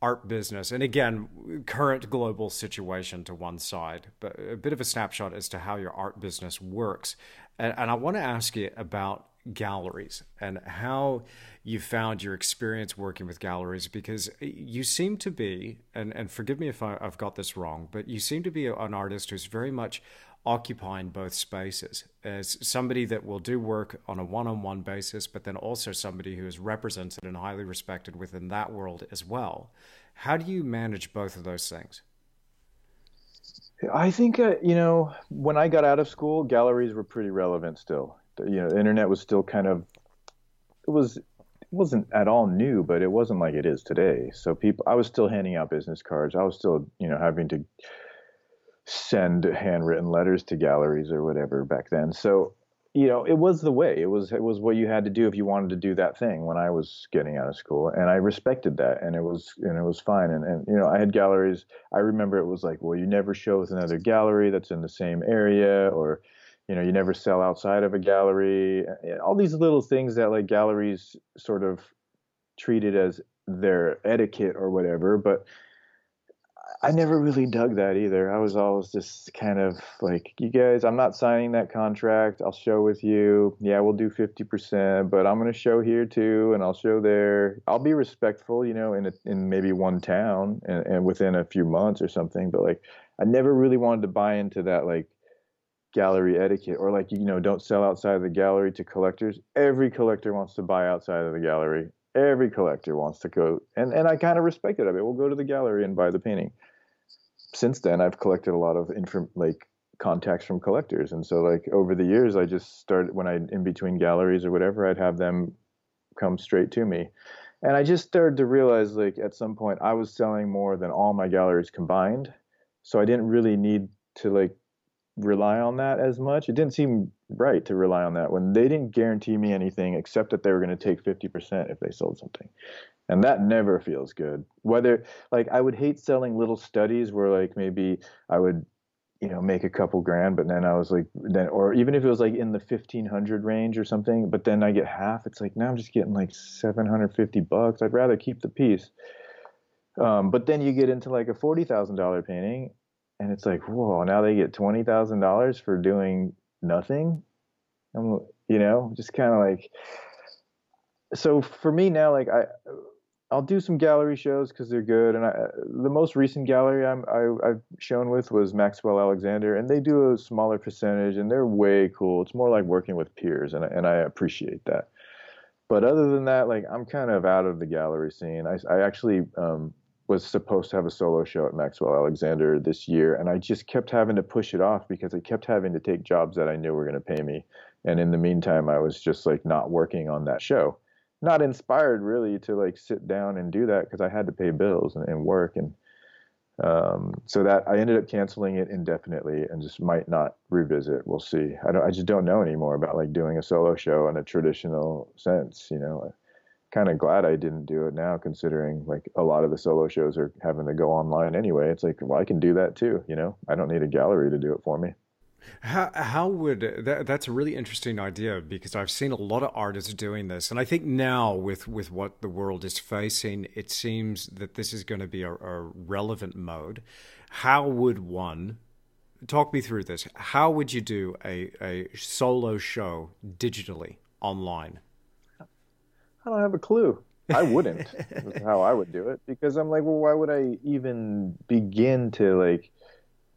art business, and again, current global situation to one side, but a bit of a snapshot as to how your art business works. And, and I want to ask you about galleries and how you found your experience working with galleries because you seem to be and, and forgive me if I, have got this wrong but you seem to be an artist who's very much occupying both spaces as somebody that will do work on a one-on-one basis but then also somebody who is represented and highly respected within that world as well. How do you manage both of those things? I think uh, you know when I got out of school, galleries were pretty relevant still you know the internet was still kind of it was it wasn't at all new, but it wasn't like it is today. So people, I was still handing out business cards. I was still, you know, having to send handwritten letters to galleries or whatever back then. So, you know, it was the way. It was it was what you had to do if you wanted to do that thing when I was getting out of school, and I respected that, and it was and it was fine. And and you know, I had galleries. I remember it was like, well, you never show with another gallery that's in the same area, or you know you never sell outside of a gallery eh, eh, all these little things that like galleries sort of treated as their etiquette or whatever but i never really dug that either. I was always just kind of like you guys i'm not signing that contract. I'll show with you. Yeah we'll do 50% but i'm going to show here too and i'll show there. I'll be respectful you know in a, in maybe one town and, and within a few months or something but like i never really wanted to buy into that like gallery etiquette or like you know don't sell outside of the gallery to collectors. Every collector wants to buy outside of the gallery. Every collector wants to go and and i kind of respect it. I mean we'll go to the gallery and buy the painting. Since then i've collected a lot of inform like contacts from collectors and so like over the years i just started when i in between galleries or whatever i'd have them come straight to me. And i just started to realize like at some point i was selling more than all my galleries combined so i didn't really need to like rely on that as much. It didn't seem right to rely on that when they didn't guarantee me anything except that they were going to take 50% if they sold something. And that never feels good. Whether like I would hate selling little studies where like maybe I would you know make a couple grand but then I was like then or even if it was like in the 1500 range or something but then I get half it's like now I'm just getting like 750 bucks. I'd rather keep the piece. Um, but then you get into like a $40,000 painting and it's like, whoa, now they get twenty thousand dollars for doing nothing. I'm, you know, just kind of like. So for me now, like I, I'll do some gallery shows because they're good, and I, the most recent gallery I'm, I, I've shown with was Maxwell Alexander, and they do a smaller percentage, and they're way cool. It's more like working with peers, and and I appreciate that. But other than that, like I'm kind of out of the gallery scene. I, I actually um, was supposed to have a solo show at Maxwell Alexander this year, and I just kept having to push it off because I kept having to take jobs that I knew were going to pay me. And in the meantime, I was just like not working on that show, not inspired really to like sit down and do that because I had to pay bills and, and work. And um, so that I ended up canceling it indefinitely and just might not revisit. We'll see. I don't. I just don't know anymore about like doing a solo show in a traditional sense. You know kind of glad I didn't do it now, considering like a lot of the solo shows are having to go online anyway. It's like, well, I can do that too. You know, I don't need a gallery to do it for me. How, how would that, that's a really interesting idea because I've seen a lot of artists doing this, and I think now with with what the world is facing, it seems that this is going to be a, a relevant mode. How would one talk me through this? How would you do a, a solo show digitally online? I don't have a clue. I wouldn't. how I would do it because I'm like, well, why would I even begin to like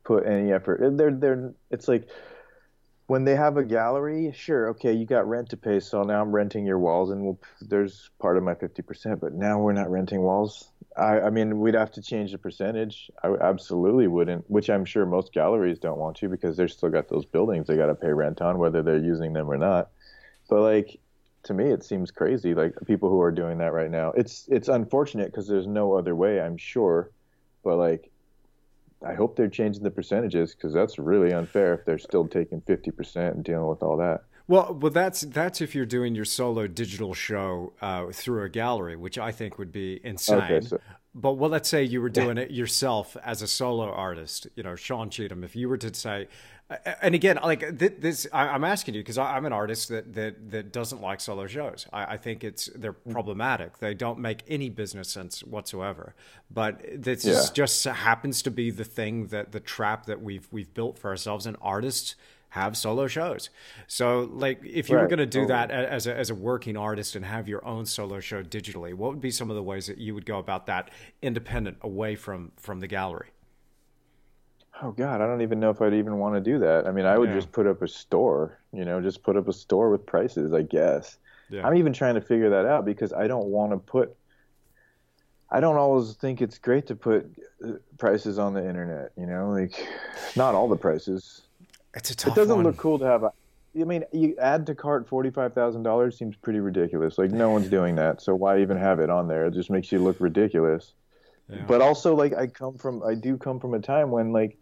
put any effort? They're they're. It's like when they have a gallery, sure, okay, you got rent to pay, so now I'm renting your walls, and we'll, there's part of my 50%. But now we're not renting walls. I, I mean, we'd have to change the percentage. I absolutely wouldn't, which I'm sure most galleries don't want to because they're still got those buildings they got to pay rent on, whether they're using them or not. But like, to me, it seems crazy. Like people who are doing that right now, it's it's unfortunate because there's no other way, I'm sure. But like, I hope they're changing the percentages because that's really unfair if they're still taking 50% and dealing with all that. Well, well, that's that's if you're doing your solo digital show uh, through a gallery, which I think would be insane. Okay, so, but well, let's say you were doing it yourself as a solo artist, you know, Sean Cheetham. If you were to say, and again, like this, I'm asking you because I'm an artist that that that doesn't like solo shows. I, I think it's they're mm. problematic. They don't make any business sense whatsoever. But this yeah. just happens to be the thing that the trap that we've we've built for ourselves. And artists have solo shows. So, like, if you right. were going to do that as a, as a working artist and have your own solo show digitally, what would be some of the ways that you would go about that independent away from from the gallery? Oh God, I don't even know if I'd even want to do that. I mean, I would yeah. just put up a store, you know, just put up a store with prices, I guess. Yeah. I'm even trying to figure that out because I don't want to put I don't always think it's great to put uh, prices on the internet, you know, like not all the prices. It's a tough It doesn't one. look cool to have a. I mean, you add to cart forty five thousand dollars seems pretty ridiculous. Like no one's doing that, so why even have it on there? It just makes you look ridiculous. Yeah. But also, like I come from, I do come from a time when like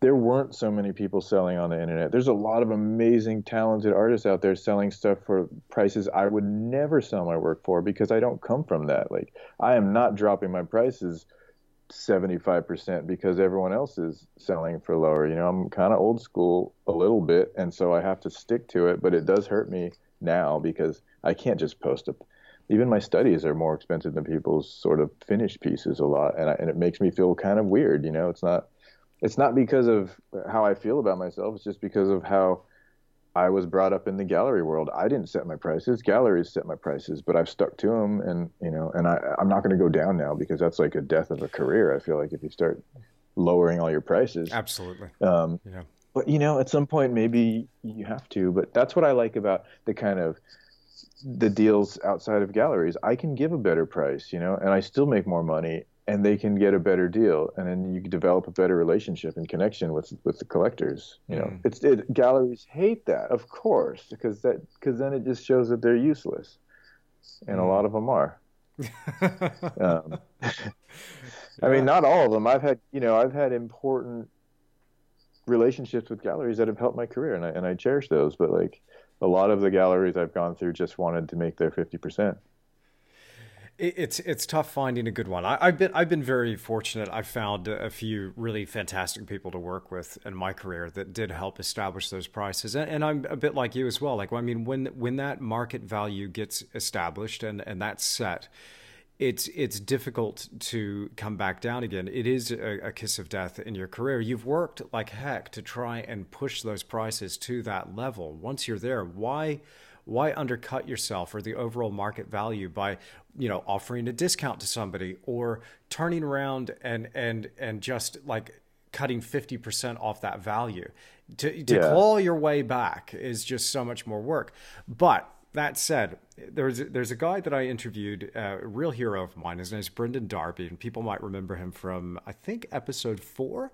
there weren't so many people selling on the internet. There's a lot of amazing, talented artists out there selling stuff for prices I would never sell my work for because I don't come from that. Like I am not dropping my prices 75% because everyone else is selling for lower. You know, I'm kind of old school a little bit, and so I have to stick to it. But it does hurt me now because I can't just post a. Even my studies are more expensive than people's sort of finished pieces a lot, and I, and it makes me feel kind of weird. You know, it's not. It's not because of how I feel about myself. It's just because of how I was brought up in the gallery world. I didn't set my prices; galleries set my prices, but I've stuck to them, and you know, and I, I'm not going to go down now because that's like a death of a career. I feel like if you start lowering all your prices, absolutely. Um, yeah. But you know, at some point, maybe you have to. But that's what I like about the kind of the deals outside of galleries. I can give a better price, you know, and I still make more money, and they can get a better deal and then you develop a better relationship and connection with with the collectors you know. Mm. it's it, galleries hate that of course because that because then it just shows that they're useless. And mm. a lot of them are. Um, i mean not all of them. I've had you know i've had important relationships with galleries that have helped my career and i and i cherish those but like a lot of the galleries i've gone through just wanted to make their 50% it's it's tough finding a good one. I, have been I've been very fortunate. I found a few really fantastic people to work with in my career that did help establish those prices. And, and, I'm a bit like you as well. Like I mean, when when that market value gets established and and that's set, it's it's difficult to come back down again. It is a, a kiss of death in your career. You've worked like heck to try and push those prices to that level. Once you're there, why? Why undercut yourself or the overall market value by you know offering a discount to somebody or turning around and and and just like cutting 50% off that value to, to yeah. claw your way back is just so much more work but that said, there's there's a guy that I interviewed, uh, a real hero of mine. His name is Brendan Darby, and people might remember him from I think episode four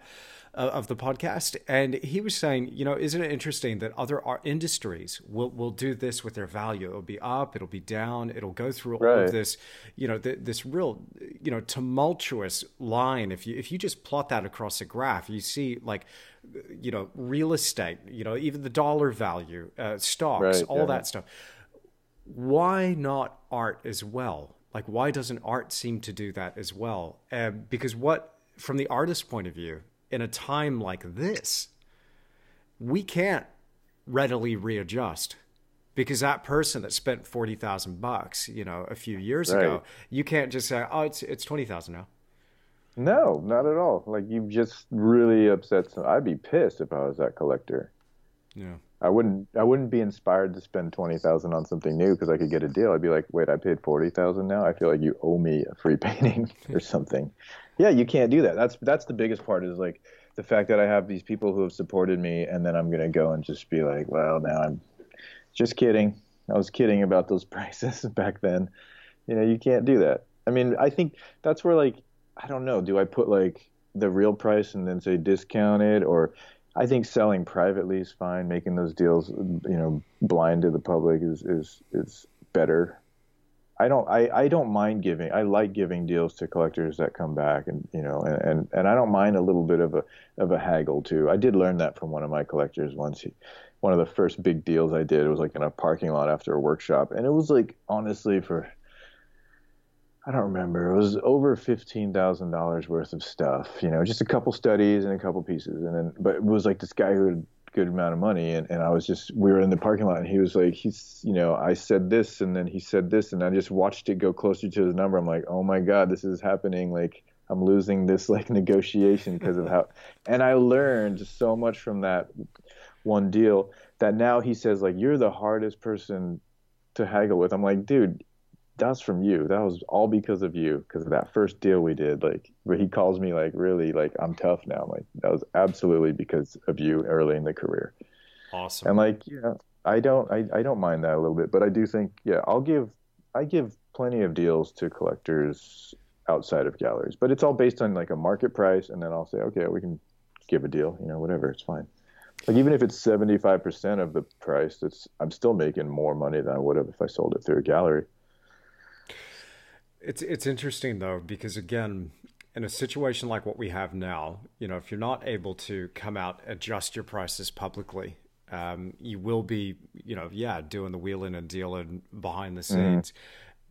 uh, of the podcast. And he was saying, you know, isn't it interesting that other industries will will do this with their value? It'll be up, it'll be down, it'll go through all of this, you know, th- this real, you know, tumultuous line. If you if you just plot that across a graph, you see like you know real estate you know even the dollar value uh, stocks right, all yeah. that stuff why not art as well? Like, why doesn't art seem to do that as well? Uh, because what, from the artist's point of view, in a time like this, we can't readily readjust because that person that spent 40,000 bucks, you know, a few years right. ago, you can't just say, "Oh, it's it's 20,000 now." No, not at all. Like you just really upset some I'd be pissed if I was that collector. Yeah. I wouldn't I wouldn't be inspired to spend 20,000 on something new because I could get a deal. I'd be like, "Wait, I paid 40,000 now. I feel like you owe me a free painting or something." yeah, you can't do that. That's that's the biggest part is like the fact that I have these people who have supported me and then I'm to go and just be like, "Well, now I'm just kidding. I was kidding about those prices back then. You know, you can't do that. I mean, I think that's where like I don't know. Do I put like the real price and then say discounted, or I think selling privately is fine. Making those deals, you know, blind to the public is is is better. I don't I, I don't mind giving. I like giving deals to collectors that come back and you know and, and, and I don't mind a little bit of a of a haggle too. I did learn that from one of my collectors once. He, one of the first big deals I did. Was like in a parking lot after a workshop, and it was like honestly for I don't remember. It was over fifteen thousand dollars worth of stuff. You know, just a couple studies and a couple pieces, and then but it was like this guy who had a good amount of money, and and I was just we were in the parking lot, and he was like he's you know I said this, and then he said this, and I just watched it go closer to his number. I'm like, oh my god, this is happening. Like I'm losing this like negotiation because of how, and I learned so much from that one deal that now he says like you're the hardest person to haggle with. I'm like, dude, that's from you. That was all because of you, because of that first deal we did. Like where he calls me like really like I'm tough now. I'm like that was absolutely because of you early in the career. Awesome. And like yeah, I don't I, I don't mind that a little bit, but I do think yeah I'll give I give plenty of deals to collectors outside of galleries, but it's all based on like a market price, and then I'll say okay we can give a deal, you know whatever it's fine. Like even if it's seventy five percent of the price, it's I'm still making more money than I would have if I sold it through a gallery. It's it's interesting though because again, in a situation like what we have now, you know, if you're not able to come out adjust your prices publicly, um, you will be, you know, yeah, doing the wheeling and dealing behind the mm-hmm. scenes. Mm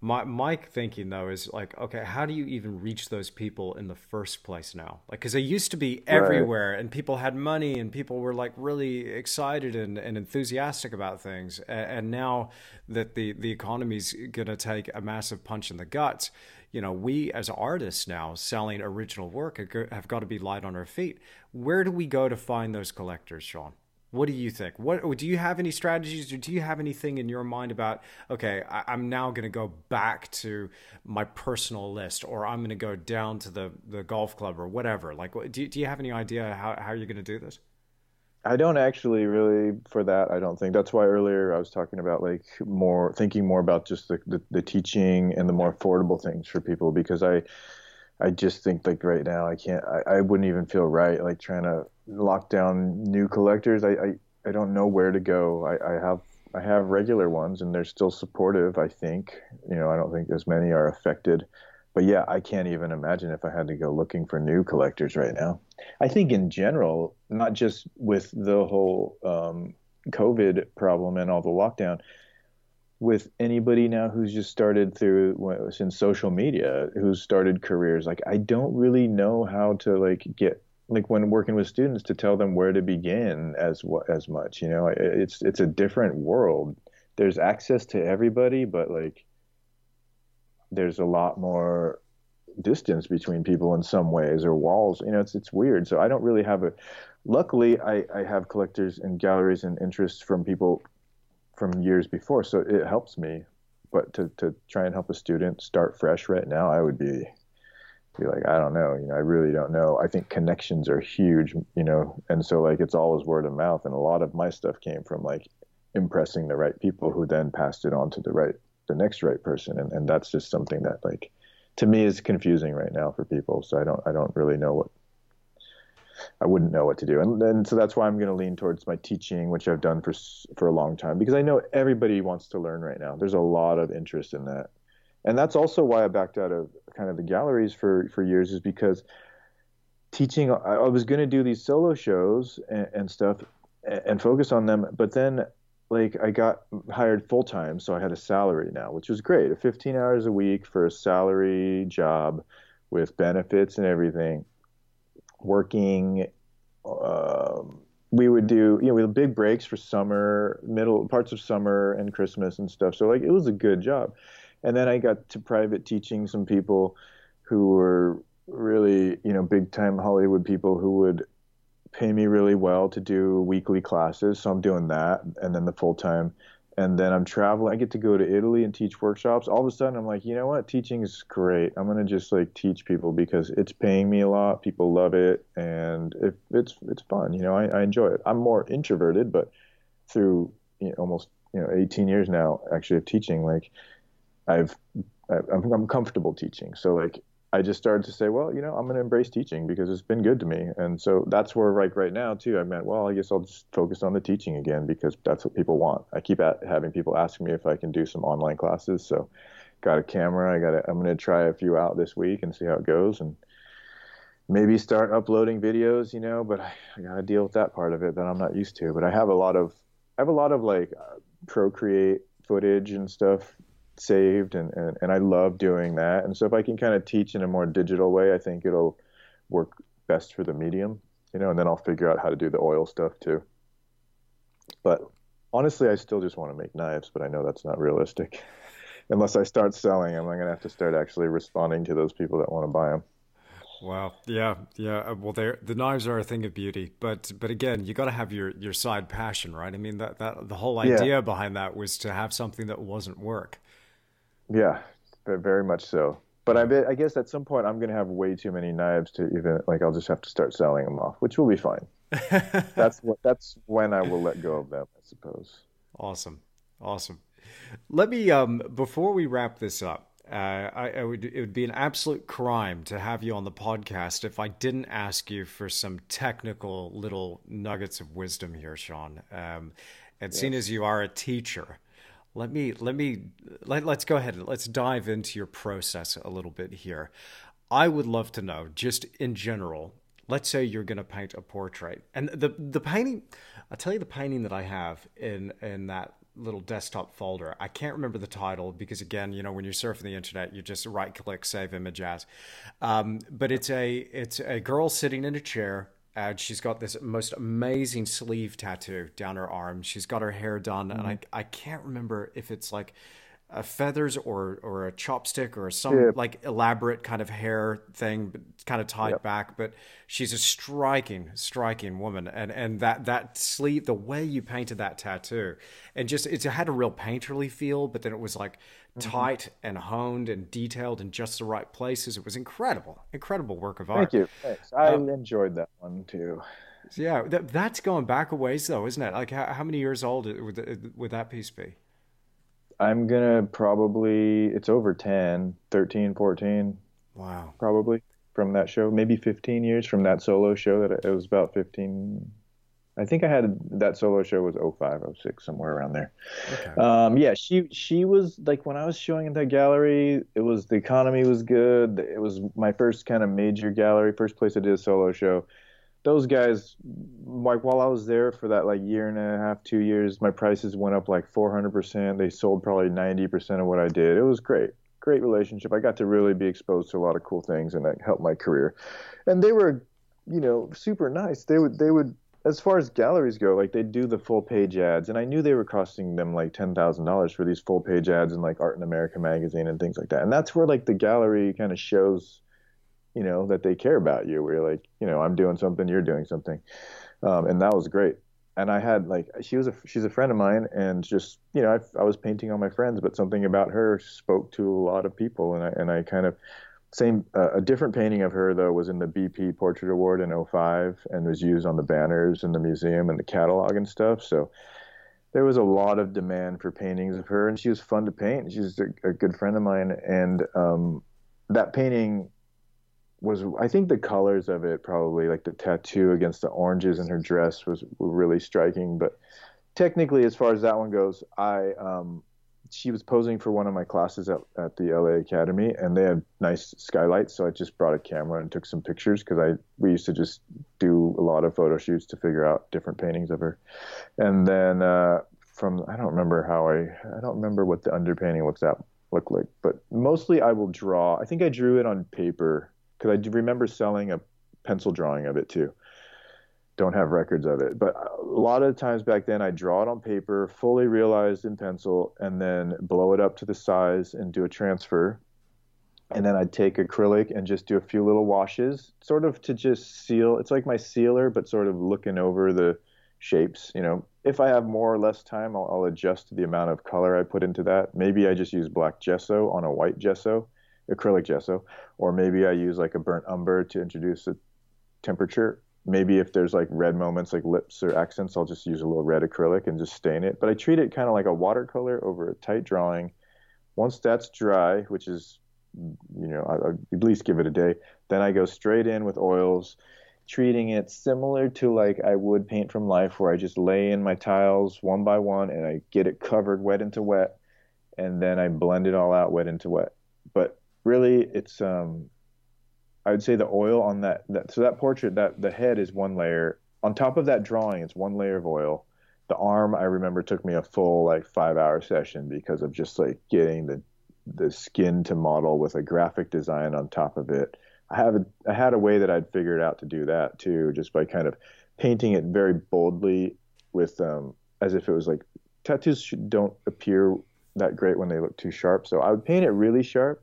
my my thinking though is like okay how do you even reach those people in the first place now? Like because they used to be everywhere right. and people had money and people were like really excited and, and enthusiastic about things. And, and now that the the economy's going to take a massive punch in the guts you know we as artists now selling original work have got to be light on our feet. Where do we go to find those collectors sean what do you think? What do you have any strategies, or do you have anything in your mind about? Okay, I, am now going to go back to my personal list, or I'm going to go down to the the golf club, or whatever. Like, do do you have any idea how how you're going to do this? I don't actually really for that. I don't think that's why earlier I was talking about like more thinking more about just the, the, the teaching and the more affordable things for people because I I just think like right now I can't I, I wouldn't even feel right like trying to lock down new collectors. I, I, I don't know where to go. I, I have I have regular ones and they're still supportive, I think. You know, I don't think as many are affected. But yeah, I can't even imagine if I had to go looking for new collectors right now. I think in general, not just with the whole um, COVID problem and all the lockdown, with anybody now who's just started through since social media, who's started careers, like I don't really know how to like get like when working with students to tell them where to begin as as much you know it's it's a different world. There's access to everybody but like there's a lot more distance between people in some ways or walls you know it's it's weird. So i don't really have a luckily i i have collectors and galleries and interests from people from years before so it helps me. But to to try and help a student start fresh right now i would be be like, I don't know, you know, I really don't know. I think connections are huge, you know, and so like it's always word of mouth, and a lot of my stuff came from like impressing the right people who then passed it on to the right, the next right person, and and that's just something that like to me is confusing right now for people. So I don't I don't really know what I wouldn't know what to do, and, and so that's why I'm going to lean towards my teaching, which I've done for for a long time, because I know everybody wants to learn right now. There's a lot of interest in that, and that's also why I backed out of kind of the galleries for for years is because teaching I, was going to do these solo shows and, and stuff and, and, focus on them, but then like I got hired full time, so I had a salary now, which was great, 15 hours a week for a salary job with benefits and everything, working. Um, we would do you know we had big breaks for summer middle parts of summer and christmas and stuff so like it was a good job and then i got to private teaching some people who were really you know big time hollywood people who would pay me really well to do weekly classes so i'm doing that and then the full time and then I'm traveling. I get to go to Italy and teach workshops. All of a sudden, I'm like, you know what? Teaching is great. I'm gonna just like teach people because it's paying me a lot. People love it, and it, it's it's fun. You know, I, I enjoy it. I'm more introverted, but through you know, almost you know 18 years now, actually of teaching, like I've I'm, comfortable teaching. So like I just started to say, well, you know, I'm going to embrace teaching because it's been good to me. And so that's where, like right now, too, I meant, well, I guess I'll just focus on the teaching again because that's what people want. I keep at, having people ask me if I can do some online classes. So, got a camera. I got. I'm going to try a few out this week and see how it goes, and maybe start uploading videos. You know, but I, I got to deal with that part of it that I'm not used to. But I have a lot of, I have a lot of like uh, Procreate footage and stuff saved and, and, and I love doing that. And so if I can kind of teach in a more digital way, I think it'll work best for the medium, you know, and then I'll figure out how to do the oil stuff too. But honestly, I still just want to make knives, but I know that's not realistic. Unless I start selling them, I'm going to have to start actually responding to those people that want to buy them. Wow. Yeah. Yeah. Uh, well, the knives are a thing of beauty, but but again, you got to have your your side passion, right? I mean, that that the whole idea yeah. behind that was to have something that wasn't work. Yeah, very much so. But I bet I guess at some point I'm going to have way too many knives to even like I'll just have to start selling them off, which will be fine. that's what that's when I will let go of them, I suppose. Awesome, awesome. Let me um before we wrap this up. Uh, I, I, would it would be an absolute crime to have you on the podcast if I didn't ask you for some technical little nuggets of wisdom here, Sean. Um, and yes. seeing as you are a teacher, let me let me let, let's go ahead and let's dive into your process a little bit here. I would love to know just in general let's say you're going to paint a portrait and the the painting i'll tell you the painting that i have in in that little desktop folder. I can't remember the title because again you know when you're surfing the internet you just right click save image as. Um, but it's a it's a girl sitting in a chair and she's got this most amazing sleeve tattoo down her arm. She's got her hair done, mm-hmm. and I I can't remember if it's like a feathers or or a chopstick or some yeah. like elaborate kind of hair thing, but kind of tied yep. back. But she's a striking, striking woman, and and that that sleeve, the way you painted that tattoo, and just it had a real painterly feel, but then it was like mm-hmm. tight and honed and detailed in just the right places. It was incredible, incredible work of art. Thank you. Thanks. I um, enjoyed that one too. Yeah, that, that's going back a ways though, isn't it? Like how, how many years old would would that piece be? I'm gonna probably it's over 10, 13, 14. Wow. Probably from that show, maybe 15 years from that solo show that it was about 15 I think I had that solo show was 05, 06, somewhere around there. Okay. Um, yeah, she she was like when I was showing in that gallery, it was the economy was good. It was my first kind of major gallery, first place I did a solo show those guys like while I was there for that like year and a half, two years, my prices went up like 400%. They sold probably 90% of what I did. It was great, great relationship. I got to really be exposed to a lot of cool things and that helped my career. And they were, you know, super nice. They would, they would, as far as galleries go, like they do the full page ads, and I knew they were costing them like ten thousand dollars for these full page ads in like Art in America magazine and things like that. And that's where like the gallery kind of shows you know, that they care about you. Where you're like, you know, I'm doing something, you're doing something, um, and that was great. And I had like she was a she's a friend of mine, and just you know, I, I was painting on my friends, but something about her spoke to a lot of people, and I and I kind of same uh, a different painting of her though was in the BP Portrait Award in 05 and was used on the banners in the museum and the catalog and stuff. So there was a lot of demand for paintings of her, and she was fun to paint. She's a, a good friend of mine, and um, that painting was I think the colors of it probably like the tattoo against the oranges in her dress was were really striking. But technically, as far as that one goes, I um, she was posing for one of my classes at, at the LA Academy, and they had nice skylights. So I just brought a camera and took some pictures because I we used to just do a lot of photo shoots to figure out different paintings of her. And then uh, from I don't remember how I I don't remember what the underpainting looks at look like, but mostly I will draw. I think I drew it on paper because I remember selling a pencil drawing of it too. don't have records of it. But a lot of times back then, I draw it on paper, fully realized in pencil, and then blow it up to the size and do a transfer. And then I'd take acrylic and just do a few little washes, sort of to just seal. It's like my sealer, but sort of looking over the shapes. You know, if I have more or less time, I'll, I'll adjust the amount of color I put into that. Maybe I just use black gesso on a white gesso, acrylic gesso, or maybe I use like a burnt umber to introduce a temperature. Maybe if there's like red moments like lips or accents i'll just use a little red acrylic and just stain it. But i treat it kind of like a watercolor over a tight drawing. Once that's dry which is you know I, I at least give it a day then i go straight in with oils treating it similar to like i would paint from life where i just lay in my tiles one by one and i get it covered wet into wet and then i blend it all out wet into wet really it's um I would say the oil on that, that so that portrait that the head is one layer. On top of that drawing, it's one layer of oil. The arm I remember took me a full like five hour session because of just like getting the the skin to model with a graphic design on top of it. I have a, I had a way that I'd figured out to do that too, just by kind of painting it very boldly with um, as if it was like tattoos don't appear that great when they look too sharp. So I would paint it really sharp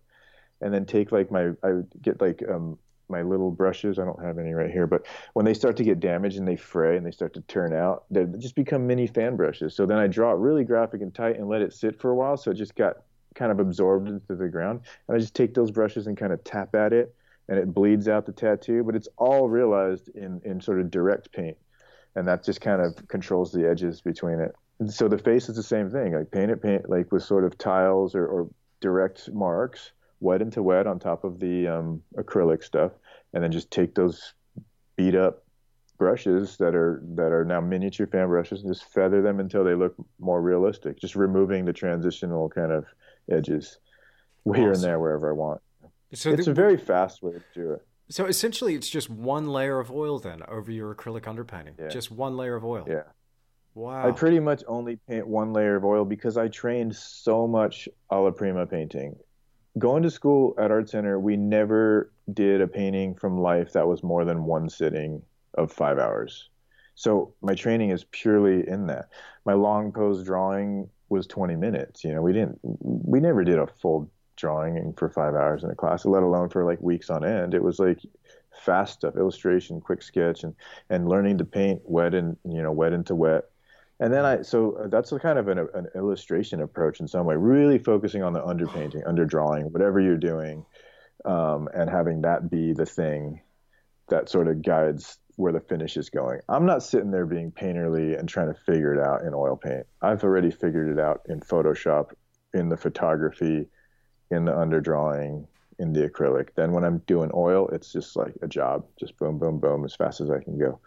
and then take like my I would get like um my little brushes. I don't have any right here, but when they start to get damaged and they fray and they start to turn out, they just become mini fan brushes. So then I draw it really graphic and tight and let it sit for a while, so it just got kind of absorbed into the ground. And I just take those brushes and kind of tap at it, and it bleeds out the tattoo. But it's all realized in in sort of direct paint, and that just kind of controls the edges between it. And so the face is the same thing. Like paint it, paint like with sort of tiles or, or direct marks wet into wet on top of the um, acrylic stuff, and then just take those beat up brushes that are that are now miniature fan brushes and just feather them until they look more realistic. Just removing the transitional kind of edges here and there wherever I want. So it's the, a very fast way to do it. So essentially, it's just one layer of oil then over your acrylic underpainting. Yeah. Just one layer of oil. Yeah. Wow. I pretty much only paint one layer of oil because I trained so much alla prima painting going to school at Art Center, we never did a painting from life that was more than one sitting of five hours. So my training is purely in that. My long pose drawing was 20 minutes. You know, we didn't, we never did a full drawing for five hours in a class, let alone for like weeks on end. It was like fast stuff, illustration, quick sketch, and and learning to paint wet and you know wet into wet and then I, so uh, that's kind of an, an, illustration approach in some way, really focusing on the underpainting, underdrawing, whatever you're doing, um, and having that be the thing that sort of guides where the finish is going. I'm not sitting there being painterly and trying to figure it out in oil paint. I've already figured it out in Photoshop, in the photography, in the underdrawing, in the acrylic. Then when I'm doing oil, it's just like a job, just boom, boom, boom, as fast as I can go.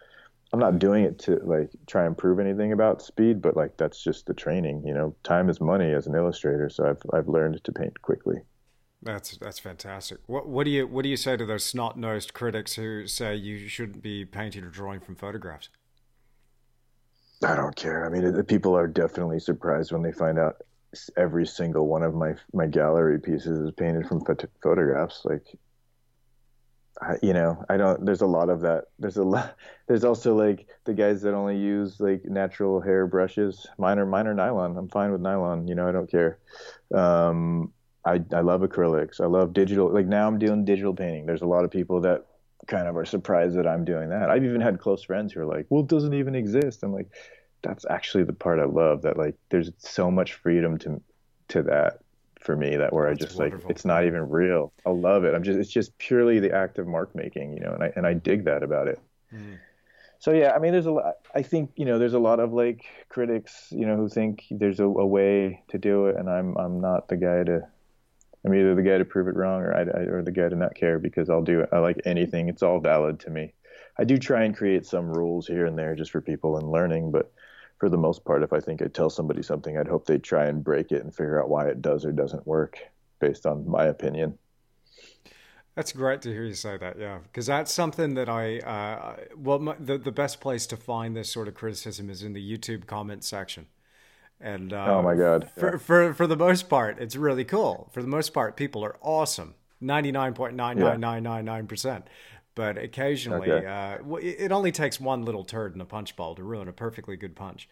I'm not doing it to like try and prove anything about speed, but like that's just the training. You know, time is money as an illustrator, so I've I've learned to paint quickly. That's that's fantastic. What what do you what do you say to those snot nosed critics who say you shouldn't be painting or drawing from photographs? I don't care. I mean, it, people are definitely surprised when they find out every single one of my my gallery pieces is painted from photographs. Like You know, I don't. There's a lot of that. There's a lot. There's also like the guys that only use like natural hair brushes. Mine are mine are nylon. I'm fine with nylon. You know, I don't care. Um, I I love acrylics. I love digital. Like now, I'm doing digital painting. There's a lot of people that kind of are surprised that I'm doing that. I've even had close friends who are like, "Well, it doesn't even exist." I'm like, that's actually the part I love. That like, there's so much freedom to to that for me that where That's I just wonderful. like it's not even real. I love it. I'm just it's just purely the act of mark making, you know, and I and I dig that about it. Mm. So yeah, I mean, there's a lot. I think you know, there's a lot of like critics, you know, who think there's a, a way to do it, and I'm I'm not the guy to. I'm either the guy to prove it wrong, or I, I or the guy to not care because I'll do it. I like anything. It's all valid to me. I do try and create some rules here and there just for people and learning, but for the most part, if I think I tell somebody something, I'd hope they try and break it and figure out why it does or doesn't work based on my opinion. That's great to hear you say that, yeah, because that's something that I, uh, well, my, the, the best place to find this sort of criticism is in the YouTube comment section. And uh, oh my God. Yeah. For, for, for, the most part, it's really cool. For the most part, people are awesome 99.99999% but occasionally, okay. uh, it only takes one little turd in a punch bowl to ruin a perfectly good punch,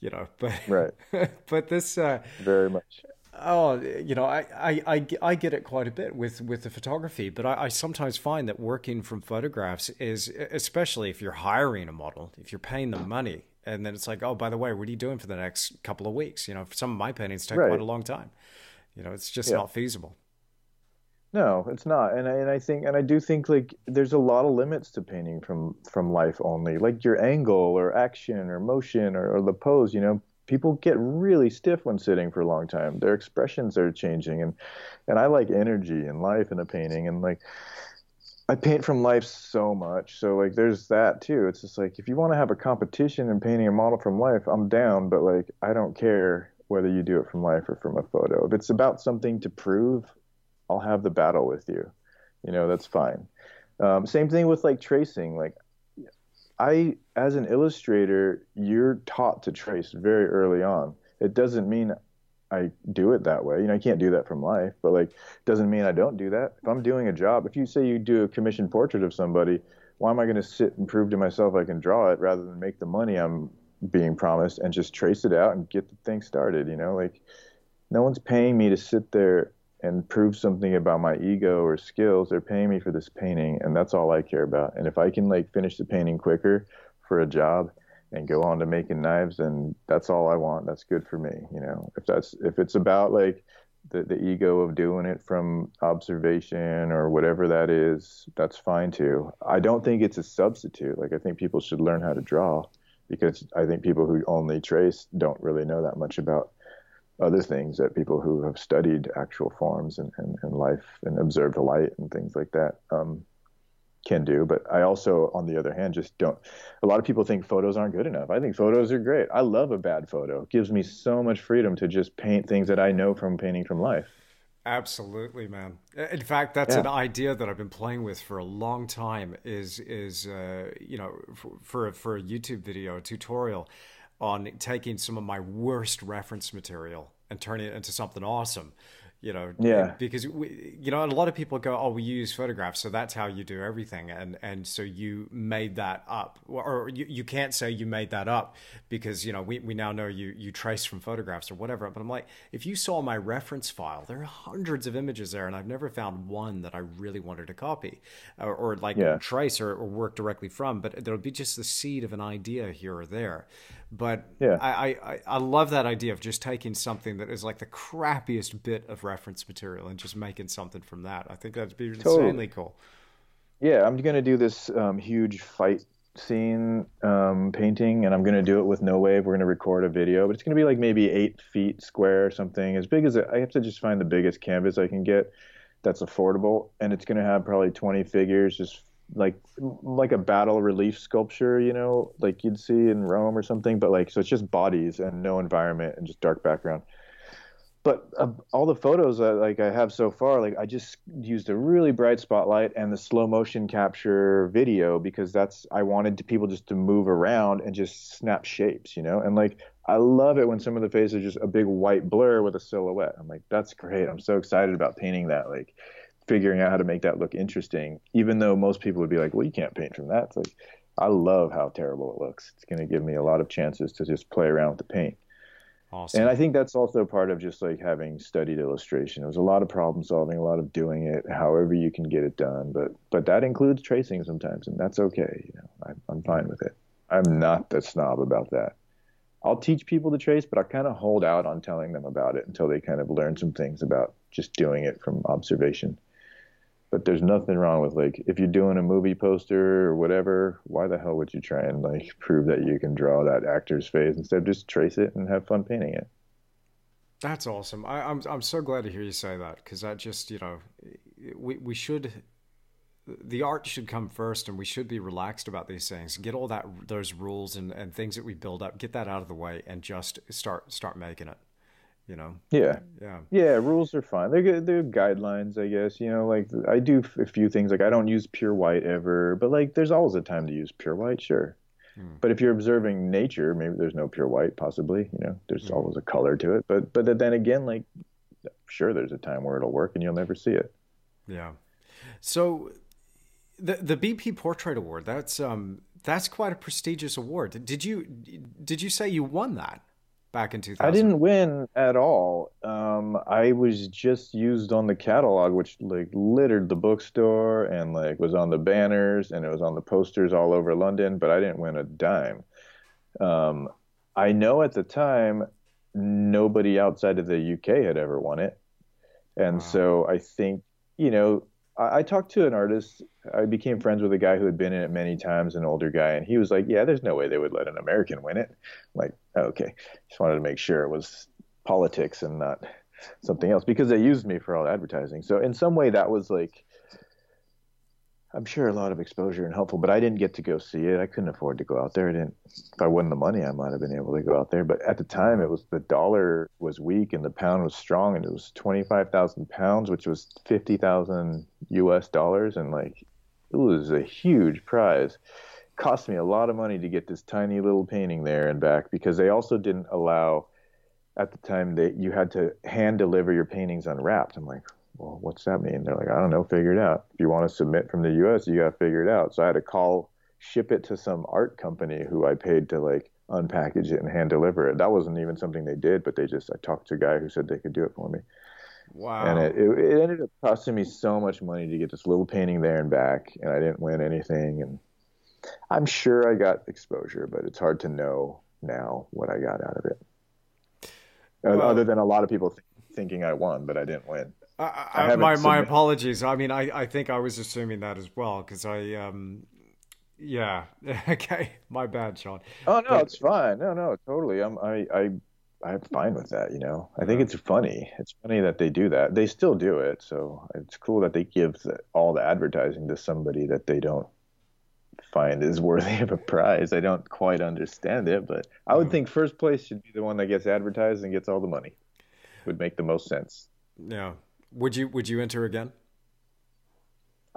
you know. But right, but this uh, very much. Oh, you know, I, I, I, I, get it quite a bit with, with the photography, but I, I, sometimes find that working from photographs is, especially if you're hiring a model, if you're paying them money, and then it's like, oh, by the way, what are you doing for the next couple of weeks? You know, some of my paintings take right. quite a long time. You know, it's just yeah. not feasible. No, it's not, and I, and I think and I do think like there's a lot of limits to painting from from life only, like your angle or action or motion or, or the pose. You know, people get really stiff when sitting for a long time. Their expressions are changing, and and I like energy and life in a painting, and like I paint from life so much. So like there's that too. It's just like if you want to have a competition in painting a model from life, I'm down, but like I don't care whether you do it from life or from a photo. If it's about something to prove, I'll have the battle with you. You know, that's fine. Um, same thing with like tracing. Like I, as an illustrator, you're taught to trace very early on. It doesn't mean I do it that way. You know, I can't do that from life, but like, doesn't mean I don't do that. If I'm doing a job, if you say you do a commissioned portrait of somebody, why am I going to sit and prove to myself I can draw it rather than make the money I'm being promised and just trace it out and get the thing started? You know, like, no one's paying me to sit there and prove something about my ego or skills. They're paying me for this painting, and that's all I care about. And if I can like finish the painting quicker for a job and go on to making knives, and that's all I want. That's good for me. You know, if that's if it's about like the, the ego of doing it from observation or whatever that is, that's fine too. I don't think it's a substitute. Like I think people should learn how to draw because I think people who only trace don't really know that much about other things that people who have studied actual forms and, and, and life and observed light and things like that um, can do. But I also, on the other hand, just don't. A lot of people think photos aren't good enough. I think photos are great. I love a bad photo. It gives me so much freedom to just paint things that I know from painting from life. Absolutely, man. In fact, that's yeah. an idea that I've been playing with for a long time. Is is uh, you know for, for for a YouTube video, a tutorial on taking some of my worst reference material and turning it into something awesome you know yeah because we, you know a lot of people go oh we use photographs so that's how you do everything and and so you made that up or you, you can't say you made that up because you know we, we now know you you trace from photographs or whatever but i'm like if you saw my reference file there are hundreds of images there and i've never found one that i really wanted to copy or, or like yeah. trace or, or work directly from but there'll be just the seed of an idea here or there but yeah. I, I, I love that idea of just taking something that is like the crappiest bit of reference material and just making something from that. I think that'd be totally. insanely cool. Yeah, I'm gonna do this um, huge fight scene um, painting, and I'm gonna do it with no wave. We're gonna record a video, but it's gonna be like maybe eight feet square or something, as big as it, I have to just find the biggest canvas I can get that's affordable, and it's gonna have probably 20 figures just like like a battle relief sculpture, you know, like you'd see in Rome or something. But like, so it's just bodies and no environment and just dark background. But uh, all the photos that like I have so far, like I just used a really bright spotlight and the slow motion capture video because that's I wanted to, people just to move around and just snap shapes, you know. And like I love it when some of the faces are just a big white blur with a silhouette. I'm like, that's great. I'm so excited about painting that. Like figuring out how to make that look interesting, even though most people would be like, well, you can't paint from that. It's like, I love how terrible it looks. It's going to give me a lot of chances to just play around with the paint. Awesome. And I think that's also part of just like having studied illustration. It was a lot of problem solving, a lot of doing it however you can get it done. But but that includes tracing sometimes, and that's okay. You know, I'm, I'm fine with it. I'm not the snob about that. I'll teach people to trace, but I kind of hold out on telling them about it until they kind of learn some things about just doing it from observation but there's nothing wrong with like if you're doing a movie poster or whatever why the hell would you try and like prove that you can draw that actor's face? Instead of just trace it and have fun painting it. That's awesome. I, am I'm, I'm so glad to hear you say that because that just you know we, we should the art should come first and we should be relaxed about these things. Get all that those rules and, and things that we build up get that out of the way and just start start making it you know yeah yeah yeah rules are fine they're good they're guidelines i guess you know like i do a few things like i don't use pure white ever but like there's always a time to use pure white sure hmm. but if you're observing nature maybe there's no pure white possibly you know there's hmm. always a color to it but but then again like sure there's a time where it'll work and you'll never see it yeah so the the BP Portrait Award. That's um that's quite a prestigious award. Did you did you say you won that back in 2000? I didn't win at all. Um, I was just used on the catalog, which like littered the bookstore and like was on the banners and it was on the posters all over London. But I didn't win a dime. Um, I know at the time nobody outside of the UK had ever won it, and wow. so I think you know I, I talked to an artist. I became friends with a guy who had been in it many times, an older guy, and he was like, "Yeah, there's no way they would let an American win it." I'm like, okay, just wanted to make sure it was politics and not something else because they used me for all advertising. So in some way, that was like I'm sure a lot of exposure and helpful, but I didn't get to go see it. I couldn't afford to go out there. I didn't. If I won the money, I might have been able to go out there. But at the time, it was the dollar was weak and the pound was strong, and it was twenty five thousand pounds, which was fifty thousand U.S. dollars, and like it was a huge prize. Cost me a lot of money to get this tiny little painting there and back because they also didn't allow at the time that you had to hand deliver your paintings unwrapped. I'm like, well, what's that mean? They're like, I don't know, figure it out. If you want to submit from the US, you got to figure it out. So I had to call, ship it to some art company who I paid to like unpackage it and hand deliver it. That wasn't even something they did, but they just, I talked to a guy who said they could do it for me. Wow. And it, it, it ended up costing me so much money to get this little painting there and back, and I didn't win anything. And I'm sure I got exposure, but it's hard to know now what I got out of it. Well, Other than a lot of people th- thinking I won, but I didn't win. I, I, my my apologies. I mean, I, I think I was assuming that as well because I um yeah okay my bad Sean. Oh no, but, it's fine. No no totally. I'm I I I'm fine with that. You know, I think it's funny. It's funny that they do that. They still do it, so it's cool that they give the, all the advertising to somebody that they don't find is worthy of a prize. I don't quite understand it, but I would mm. think first place should be the one that gets advertised and gets all the money. Would make the most sense. Yeah, would you would you enter again?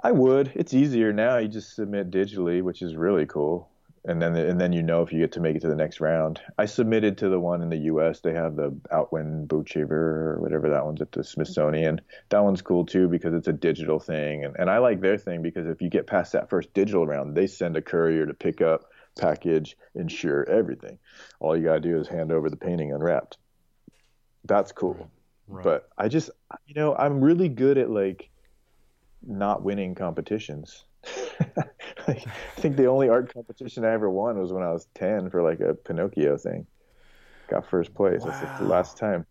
I would. It's easier now. You just submit digitally, which is really cool. And then and then you know if you get to make it to the next round. I submitted to the one in the U.S. They have the Outwin Boochever or whatever that one's at the mm-hmm. Smithsonian. That one's cool too because it's a digital thing, and and I like their thing because if you get past that first digital round, they send a courier to pick up, package, insure everything. All you gotta do is hand over the painting unwrapped. That's cool. Right. But I just, you know, I'm really good at like not winning competitions. Like, I think the only art competition I ever won was when I was 10 for like a Pinocchio thing. Got first place. Wow. That's the last time.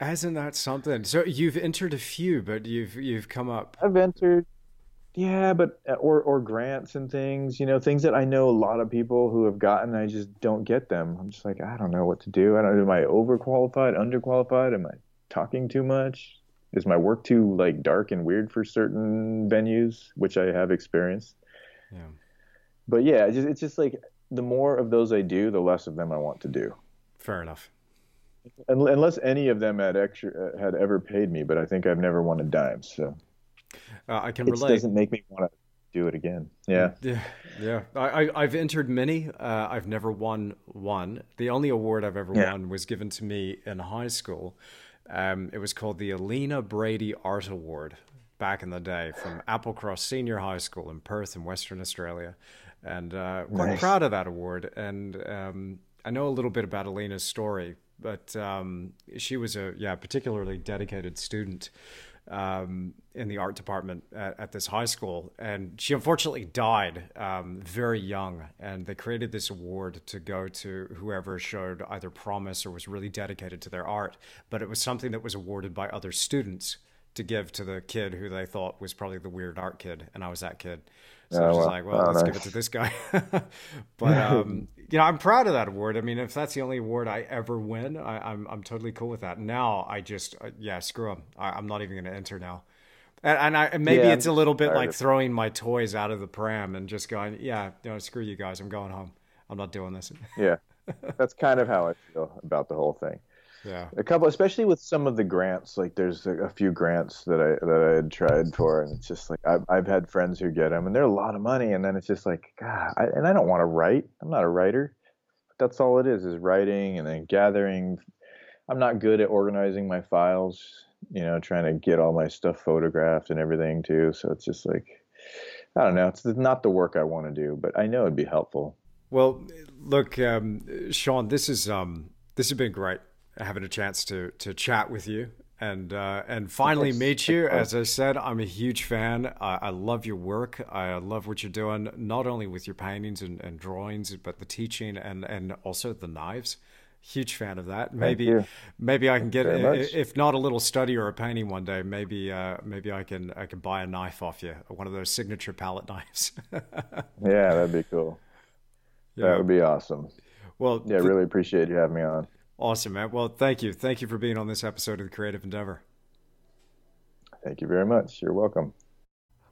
Isn't that something? So you've entered a few, but you've you've come up. I've entered, yeah, but uh, or or grants and things. You know, things that I know a lot of people who have gotten. I just don't get them. I'm just like I don't know what to do. I don't. Am I overqualified? Underqualified? Am I talking too much? Is my work too like dark and weird for certain venues, which I have experienced? Yeah. But yeah, it's just, it's just like the more of those I do, the less of them I want to do. Fair enough. Unless any of them had extra had ever paid me, but I think I've never won a dime. So uh, I can it relate. Doesn't make me want to do it again. Yeah. Yeah. Yeah. I, I, have entered many. Uh, I've never won one. The only award I've ever yeah. won was given to me in high school. Um, it was called the Alina Brady Art Award back in the day from Applecross Senior High School in Perth in Western Australia. And uh, quite nice. proud of that award. And um, I know a little bit about Alina's story, but um, she was a yeah particularly dedicated student um, in the art department at, at, this high school, and she unfortunately died um, very young. And they created this award to go to whoever showed either promise or was really dedicated to their art. But it was something that was awarded by other students to give to the kid who they thought was probably the weird art kid, and I was that kid. So oh, I was well, like, well, oh, let's nice. give it to this guy. but um, you know, I'm proud of that award. I mean, if that's the only award I ever win, I, am I'm, I'm totally cool with that. Now I just uh, yeah, screw them. I, am not even going to enter now. And, and I maybe yeah, it's a little bit like throwing my toys out of the pram and just going, yeah, you know, screw you guys. I'm going home. I'm not doing this. yeah, that's kind of how I feel about the whole thing. Yeah. A couple, especially with some of the grants. Like there's a, a, few grants that I that I had tried for, and it's just like I've I've had friends who get them, and they're a lot of money, and then it's just like God, I, and I don't want to write. I'm not a writer. But that's all it is is writing and then gathering. I'm not good at organizing my files. You know, trying to get all my stuff photographed and everything too. So it's just like I don't know. It's not the work I want to do, but I know it'd be helpful. Well, look, um, Sean, this is um, this has been great having a chance to to chat with you and uh, and finally meet you. As I said, I'm a huge fan. I, I, love your work. I love what you're doing, not only with your paintings and, and drawings, but the teaching and and also the knives. Huge fan of that. Maybe maybe I can get if not a little study or a painting one day. Maybe uh, maybe I can I can buy a knife off you, one of those signature palette knives. yeah, that'd be cool. Yeah. That would be awesome. Well, yeah, th- really appreciate you having me on. Awesome, man. Well, thank you. Thank you for being on this episode of the Creative Endeavor. Thank you very much. You're welcome.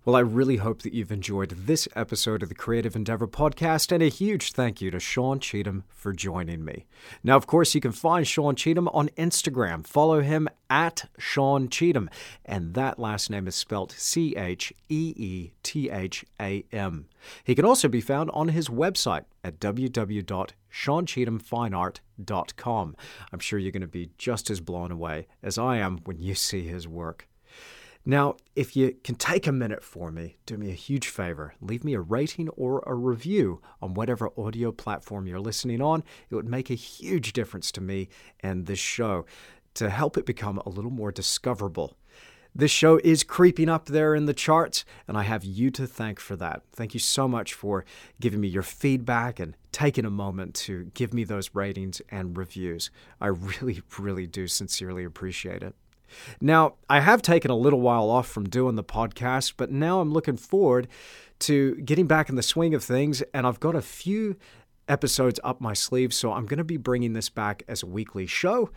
Well, I really hope that you've enjoyed this episode of the Creative Endeavor podcast, and a huge thank you to Sean Cheetham for joining me. Now, of course, you can find Sean Cheetham on Instagram. Follow him at Sean Cheetham, and that last name is spelled C H E E T H A M. He can also be found on his website at www.seancheethamfineart.com. I'm sure you're going to be just as blown away as I am when you see his work. Now, if you can take a minute for me, do me a huge favor. Leave me a rating or a review on whatever audio platform you're listening on. It would make a huge difference to me and this show to help it become a little more discoverable. This show is creeping up there in the charts, and I have you to thank for that. Thank you so much for giving me your feedback and taking a moment to give me those ratings and reviews. I really, really do sincerely appreciate it. Now, I have taken a little while off from doing the podcast, but now I'm looking forward to getting back in the swing of things, and I've got a few episodes up my sleeve, so I'm going to be bringing this back as a weekly show.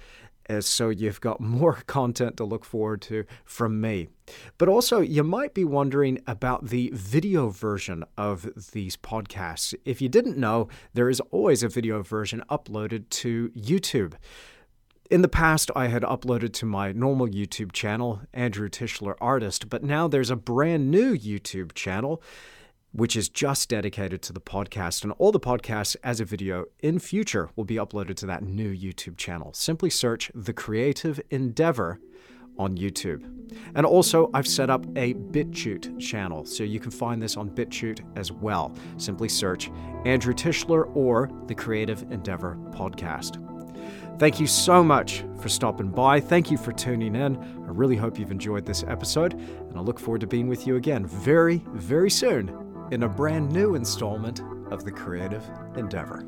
As so you've got more content to look forward to from me. But also, you might be wondering about the video version of these podcasts. If you didn't know, there is always a video version uploaded to YouTube. In the past, I had uploaded to my normal YouTube channel, Andrew Tischler Artist, but now there's a brand new YouTube channel which is just dedicated to the podcast. And all the podcasts as a video in future will be uploaded to that new YouTube channel. Simply search The Creative Endeavor on YouTube. And also, I've set up a BitChute channel, so you can find this on BitChute as well. Simply search Andrew Tischler or The Creative Endeavor Podcast. Thank you so much for stopping by. Thank you for tuning in. I really hope you've enjoyed this episode, and I look forward to being with you again very, very soon in a brand new installment of The Creative Endeavor.